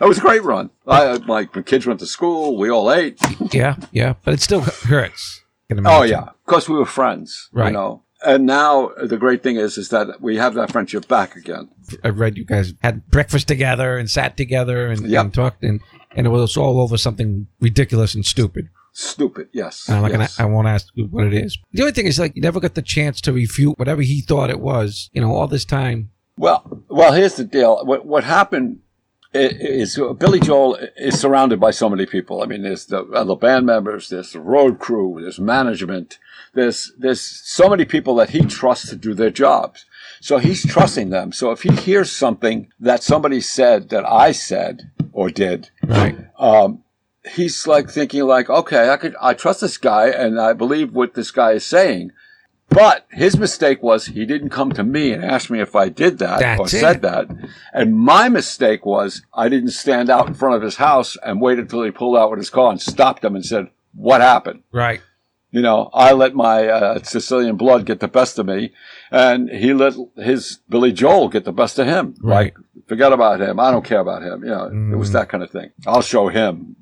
It was a great run. I, like, when kids went to school, we all ate. Yeah, yeah. But it still hurts. Oh, yeah. Because we were friends, Right. you know. And now the great thing is, is that we have that friendship back again. I read you guys had breakfast together and sat together and, Yep. and talked and, and it was all over something ridiculous and stupid. Stupid, yes. And I'm not yes. gonna, I won't ask what it is. The only thing is like you never got the chance to refute whatever he thought it was. You know, all this time. Well, well, here's the deal. What what happened is Billy Joel is surrounded by so many people. I mean, there's the other band members, there's the road crew, there's management, there's there's so many people that he trusts to do their jobs. So he's trusting them. So if he hears something that somebody said that I said or did, Right. um, he's like thinking like, okay, I could, I trust this guy and I believe what this guy is saying. But his mistake was he didn't come to me and ask me if I did that That's or it. said that. And my mistake was I didn't stand out in front of his house and wait until he pulled out with his car and stopped him and said, "What happened?" Right. You know, I let my uh, Sicilian blood get the best of me, and he let his Billy Joel get the best of him. Right. Like, forget about him. I don't care about him. You know, it Mm. was that kind of thing. I'll show him.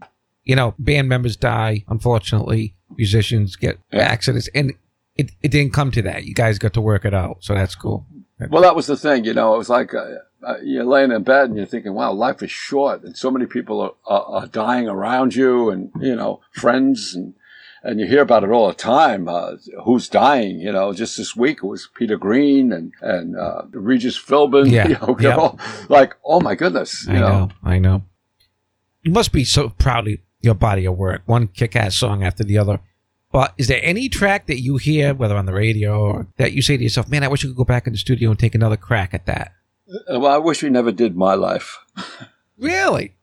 You know, band members die. Unfortunately, musicians get Yeah. accidents, and it, it didn't come to that. You guys got to work it out, so that's cool. Well, that was the thing. You know, it was like uh, uh, you're laying in bed and you're thinking, "Wow, life is short," and so many people are, are, are dying around you, and you know, friends and. And you hear about it all the time. Uh, who's dying? You know, just this week it was Peter Green and and uh, Regis Philbin. Yeah, you know, yeah. all- like oh my goodness. You I know, know, I know. You must be so proud of your body of work, one kick-ass song after the other. But is there any track that you hear, whether on the radio or that you say to yourself, "Man, I wish you could go back in the studio and take another crack at that"? Well, I wish we never did my life. Really?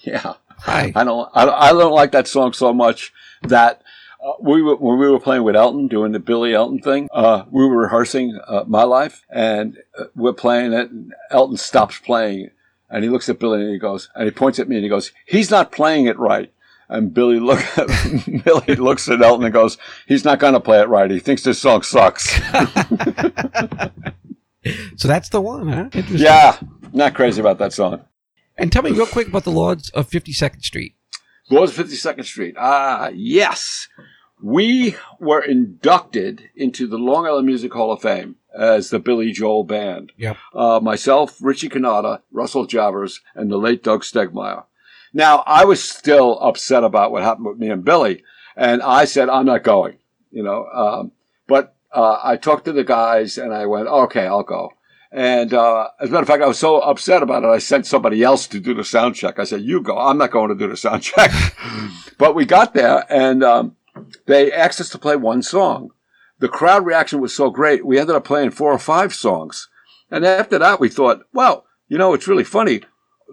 Yeah, Hi. I don't. I, don't- I don't like that song so much that uh, we were when we were playing with Elton, doing the Billy Elton thing. Uh, we were rehearsing uh, my life, and uh, we're playing it. And Elton stops playing, and he looks at Billy and he goes, and he points at me and he goes, "He's not playing it right." And Billy look Billy looks at Elton and goes, "He's not going to play it right. He thinks this song sucks." So that's the one, huh? Interesting. yeah, not crazy about that song. And tell me real quick about the Lords of 52nd Street. Lords of 52nd Street. Ah, yes. We were inducted into the Long Island Music Hall of Fame as the Billy Joel Band. Yep. Uh, myself, Richie Cannata, Russell Javors, and the late Doug Stegmeyer. Now, I was still upset about what happened with me and Billy, and I said, I'm not going, you know. Um, but uh, I talked to the guys, and I went, okay, I'll go. And uh, as a matter of fact, I was so upset about it, I sent somebody else to do the sound check. I said, "You go. I'm not going to do the sound check." but we got there, and um, they asked us to play one song. The crowd reaction was so great, we ended up playing four or five songs. And after that, we thought, well, you know, it's really funny.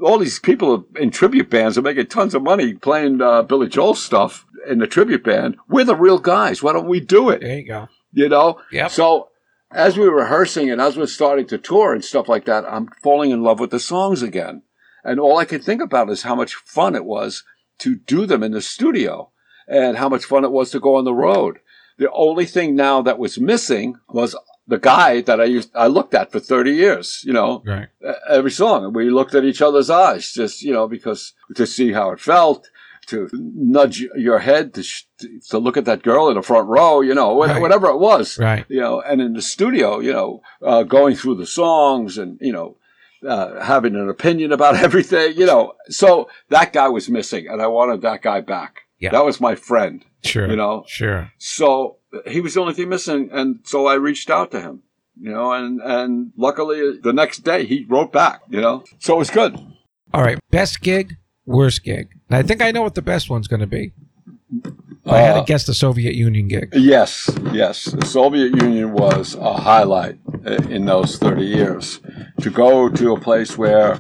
All these people in tribute bands are making tons of money playing uh, Billy Joel stuff in the tribute band. We're the real guys. Why don't we do it? There you go. you know? Yep. So as we were rehearsing and as we we're starting to tour and stuff like that, I'm falling in love with the songs again. And all I could think about is how much fun it was to do them in the studio and how much fun it was to go on the road. The only thing now that was missing was the guy that I used, I looked at for 30 years, you know, Right. every song. We looked at each other's eyes just, you know, because to see how it felt, to nudge your head, to, sh- to look at that girl in the front row, you know, wha- Right. whatever it was. Right. You know, and in the studio, you know, uh, going through the songs and, you know, uh, having an opinion about everything, you know. So that guy was missing and I wanted that guy back. Yeah. That was my friend. Sure. You know, Sure. so he was the only thing missing, and so I reached out to him, you know, and and luckily the next day he wrote back, you know, so it was good. All right. Best gig, worst gig. And I think I know what the best one's going to be. I had Uh, to guess the Soviet Union gig. Yes, yes, the Soviet Union was a highlight in those thirty years. To go to a place where,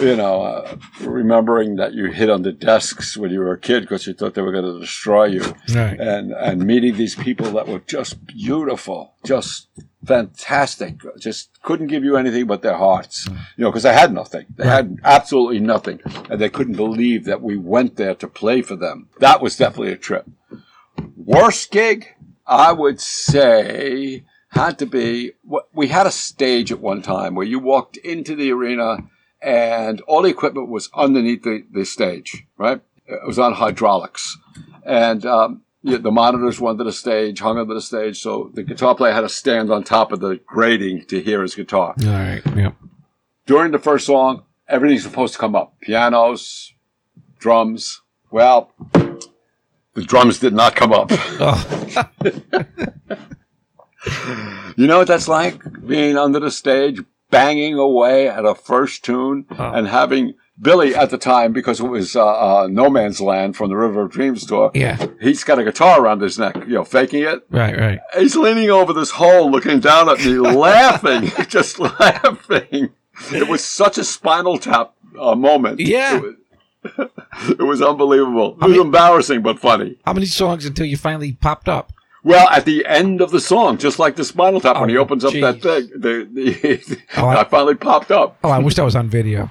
you know, uh, remembering that you hid under desks when you were a kid because you thought they were going to destroy you, Right. and and meeting these people that were just beautiful, just fantastic, just couldn't give you anything but their hearts, you know, because they had nothing. They had absolutely nothing, and they couldn't believe that we went there to play for them. That was definitely a trip. Worst gig, I would say, had to be. We had a stage at one time where you walked into the arena and all the equipment was underneath the, the stage, right? It was on hydraulics. And um, yeah, the monitors were under the stage, hung under the stage, so the guitar player had to stand on top of the grating to hear his guitar. All right. Yep. During the first song, everything's supposed to come up pianos, drums. Well, the drums did not come up. Oh, You know what that's like? Being under the stage, banging away at a first tune, Oh. and having Billy at the time, because it was uh, uh, No Man's Land from the River of Dreams tour. Yeah, he's got a guitar around his neck, you know, faking it. Right, right. He's leaning over this hole, looking down at me, laughing, just laughing. It was such a Spinal Tap uh, moment. Yeah. It was, it was unbelievable. It was embarrassing, but funny. How many songs until you finally popped up? Well, at the end of the song, just like the Spinal Tap, oh, when he oh, opens geez. up that thing, the, the, oh, I, I finally popped up. Oh, I wish that was on video.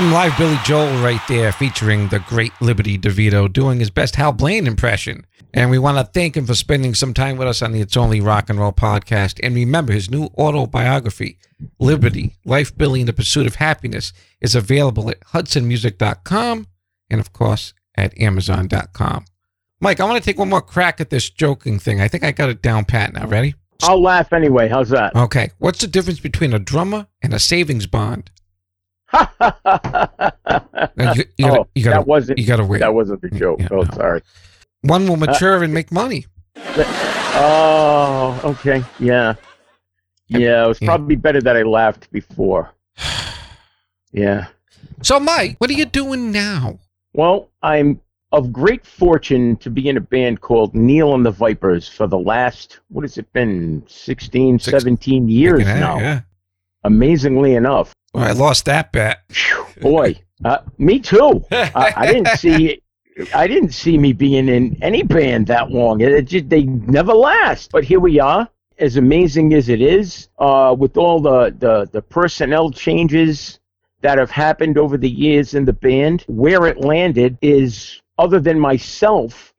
some live Billy Joel right there featuring the great Liberty DeVito doing his best Hal Blaine impression. And we want to thank him for spending some time with us on the It's Only Rock and Roll podcast. And remember, his new autobiography, Liberty Life, Billy, and the Pursuit of Happiness, is available at hudsonmusic.com and, of course, at amazon.com. Mike, I want to take one more crack at this joking thing. I think I got it down pat now. Ready? I'll laugh anyway. How's that? Okay. What's the difference between a drummer and a savings bond? You, you gotta, oh, you gotta, that wasn't you gotta wait. that wasn't the mm, joke. Yeah, oh, no. sorry. One will uh, mature and make money. Oh, okay. Yeah. Yeah, it was Yeah. probably better that I laughed before. Yeah. So, Mike, what are you doing now? Well, I'm of great fortune to be in a band called Neil and the Vipers for the last, what has it been, 16, Six- 17 years Looking at it, now. Yeah. Amazingly enough. Well, I lost that bet. Boy, uh, me too. I, I didn't see. I didn't see me being in any band that long. It, it just, they never last. But here we are. As amazing as it is, uh, with all the, the, the personnel changes that have happened over the years in the band, where it landed is, other than myself,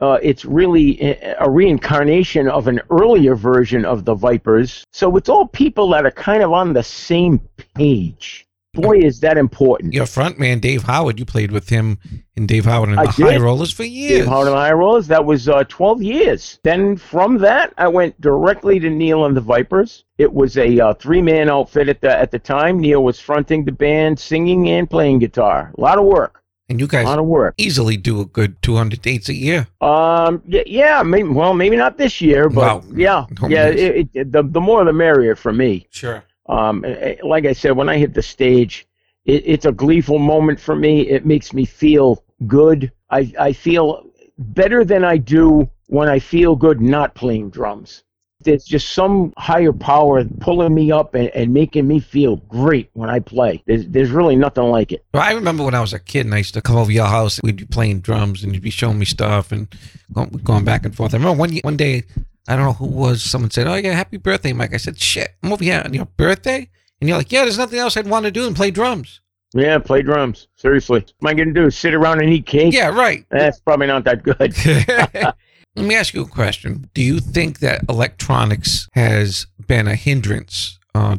uh, it's really a reincarnation of an earlier version of the Vipers. So it's all people that are kind of on the same page. Boy, is that important. Your front man, Dave Howard, you played with him in Dave Howard and I the High. Rollers for years. Dave Howard and the High Rollers. That was uh, 12 years. Then from that, I went directly to Neil and the Vipers. It was a uh, three-man outfit at the at the time. Neil was fronting the band, singing and playing guitar. A lot of work. And you guys A guys lot of work. easily do a good 200 dates a year. Um. Yeah. yeah maybe, well, maybe not this year, but No. yeah, No, yeah. It, it, the the more the merrier for me. Sure. Um. Like I said, when I hit the stage, it, it's a gleeful moment for me. It makes me feel good. I I feel better than I do when I feel good not playing drums. There's just some higher power pulling me up and, and making me feel great when I play. There's, there's really nothing like it. Well, I remember when I was a kid and I used to come over your house. We'd be playing drums and you'd be showing me stuff and going, going back and forth. I remember one, one day, I don't know who was, someone said, Oh, yeah, happy birthday, Mike. I said, Shit, I'm over here on your birthday? And you're like, Yeah, there's nothing else I'd want to do than play drums. Yeah, play drums. Seriously. What am I going to do? Sit around and eat cake? Yeah, right. That's probably not that good. Let me ask you a question. Do you think that electronics has been a hindrance uh,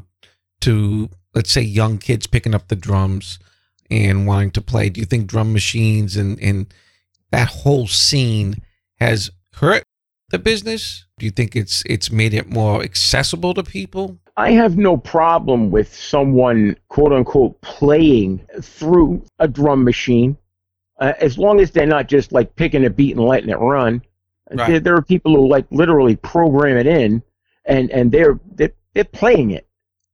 to, let's say, young kids picking up the drums and wanting to play? Do you think drum machines and, and that whole scene has hurt the business? Do you think it's it's made it more accessible to people? I have no problem with someone, quote unquote, playing through a drum machine, uh, as long as they're not just like picking a beat and letting it run. Right. There, there are people who like literally program it in, and and they're they're, they're playing it.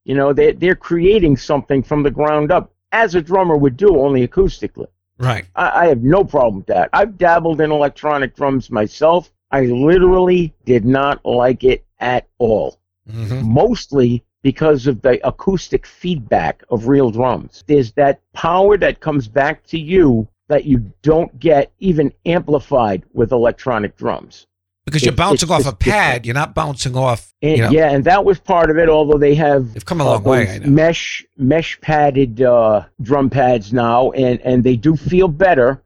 You know, they they're creating something from the ground up, as a drummer would do, only acoustically. Right. I, I have no problem with that. I've dabbled in electronic drums myself. I literally did not like it at all hmm mostly because of the acoustic feedback of real drums. There's that power that comes back to you that you don't get even amplified with electronic drums. Because you're It- bouncing it's off a pad. You're not bouncing off. And, you know, Yeah, and that was part of it. Although they have They've come a uh, long way. I know. mesh mesh padded uh, drum pads now, and and they do feel better,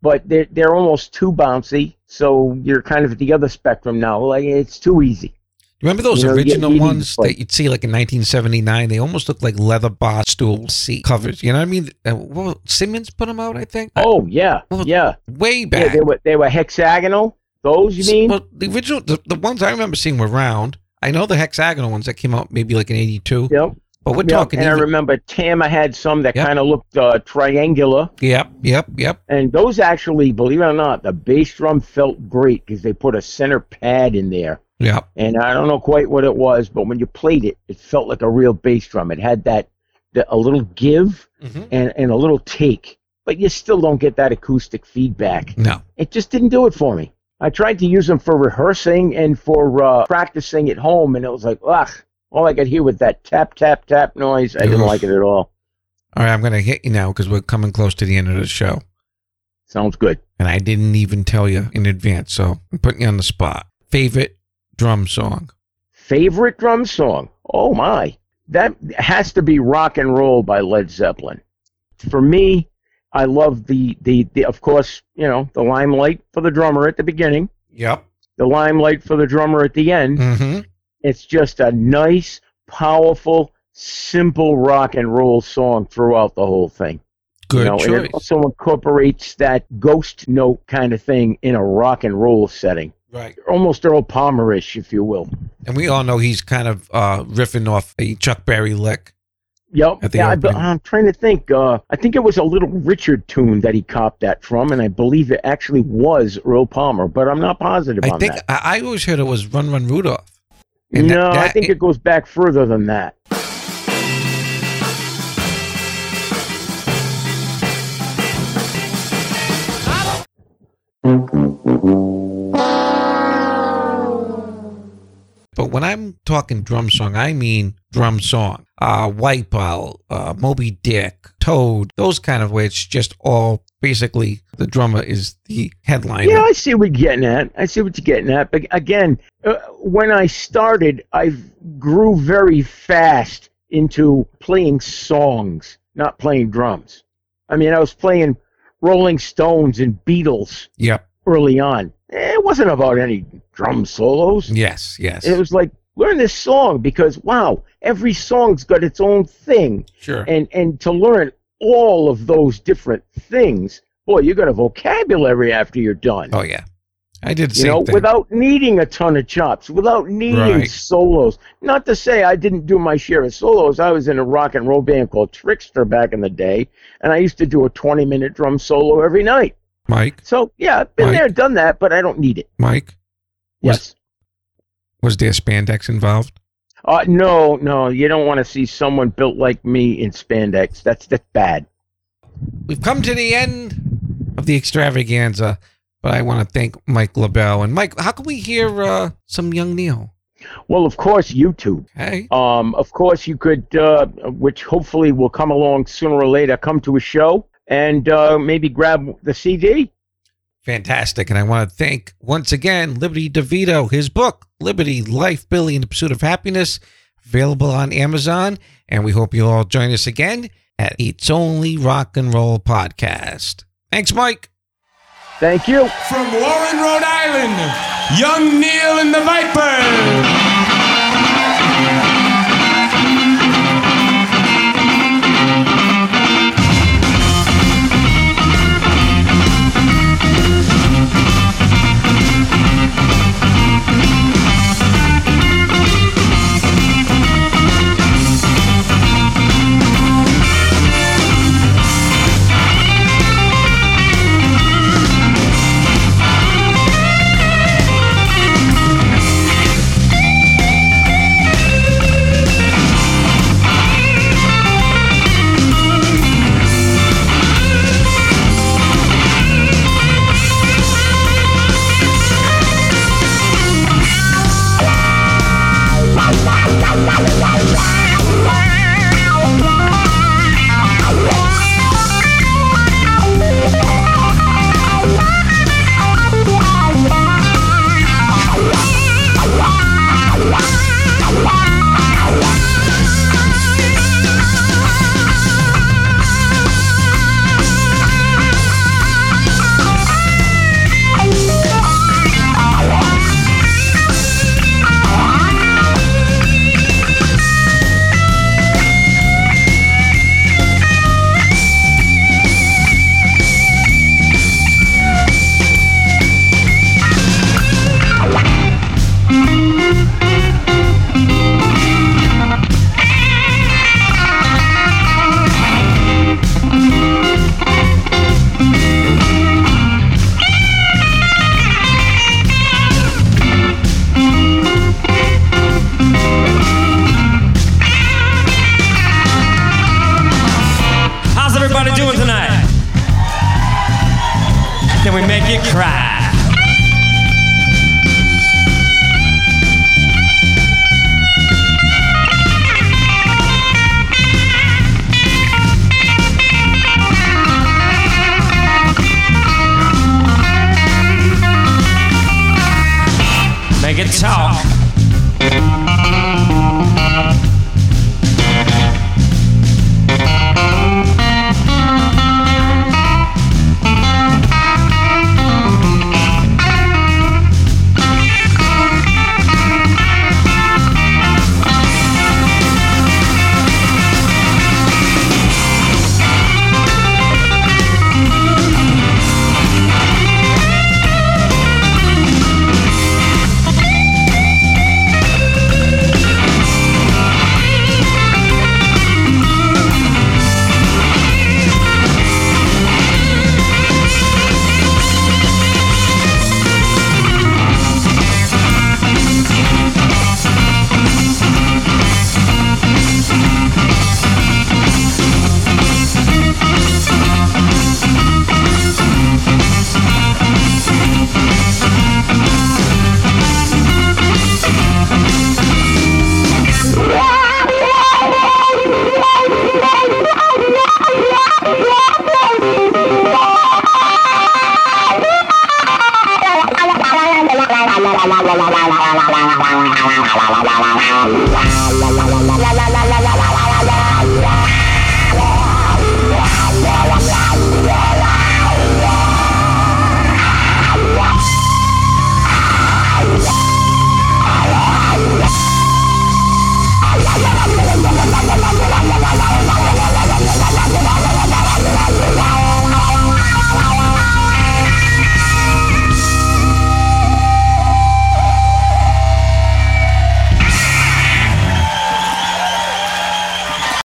but they're they're almost too bouncy. So you're kind of at the other spectrum now. Like it's too easy. Remember those You know, original you ones that you'd see like in 1979? They almost looked like leather bar stool seat covers. You know what I mean? Uh, well, Simmons put them out, I think. Oh yeah, Well, yeah. way back. Yeah, they were they were hexagonal. Those you mean? Well, the original, the, the ones I remember seeing were round. I know the hexagonal ones that came out maybe like in '82, Yep. but we're yep. talking. And I even- remember Tama had some that Yep. kind of looked uh, triangular, Yep, yep, yep. and those actually, believe it or not, the bass drum felt great because they put a center pad in there. Yep. And I don't know quite what it was, but when you played it, it felt like a real bass drum. It had that, the, a little give Mhm. and, and a little take, but you still don't get that acoustic feedback. No. It just didn't do it for me. I tried to use them for rehearsing and for uh, practicing at home, and it was like, ugh, all I could hear was that tap, tap, tap noise. I didn't Oof. like it at all. All right, I'm going to hit you now because we're coming close to the end of the show. Sounds good. And I didn't even tell you in advance. So I'm putting you on the spot. Favorite drum song? Favorite drum song? Oh my. That has to be Rock and Roll by Led Zeppelin. For me, I love the, the, the of course, you know, the limelight for the drummer at the beginning, Yep. the limelight for the drummer at the end. Mm-hmm. It's just a nice, powerful, simple rock and roll song throughout the whole thing. Good you know, and choice. it also incorporates that ghost note kind of thing in a rock and roll setting. Right. Almost Earl Palmerish, if you will. And we all know he's kind of uh, riffing off a Chuck Berry lick. Yep. Yeah, I, opening. am trying to think. Uh, I think it was a Little Richard tune that he copped that from, and I believe it actually was Earl Palmer, but I'm not positive I on think that. I, I always heard it was Run Run Rudolph. And that- no, I that- think it goes back further than that. But when I'm talking drum song, I mean drum song. Uh, White Ball, uh, Moby Dick, Toad, those kind of it's just all basically the drummer is the headliner. Yeah, I see what you're getting at. I see what you're getting at. But again, uh, when I started, I grew very fast into playing songs, not playing drums. I mean, I was playing Rolling Stones and Beatles Yep. early on. Eh, It wasn't about any drum solos. Yes. Yes. It was like learn this song because wow, every song's got its own thing, sure. and and to learn all of those different things, boy, you got a vocabulary after you're done. oh yeah. I did you know, thing. without needing a ton of chops, without needing Right. solos. Not to say I didn't do my share of solos. I was in a rock and roll band called Trickster back in the day, and I used to do a 20 minute drum solo every night. Mike. So yeah, I've been Right. there, done that, but I don't need it. Mike. Was- Yes. Was there spandex involved? Uh, no, no, you don't want to see someone built like me in spandex. That's that's bad. We've come to the end of the extravaganza, but I want to thank Mike LaBelle. And Mike, how can we hear uh, some young Neil? Well, of course, YouTube. Hey. Um, of course, you could, uh, which hopefully will come along sooner or later, come to a show and uh, maybe grab the CD. Fantastic. And I want to thank once again Liberty DeVito, his book, Liberty Life, Billy, and the Pursuit of Happiness, available on Amazon. And we hope you'll all join us again at It's Only Rock and Roll Podcast. Thanks, Mike. Thank you. From Warren, Rhode Island, Young Neil and the Viper.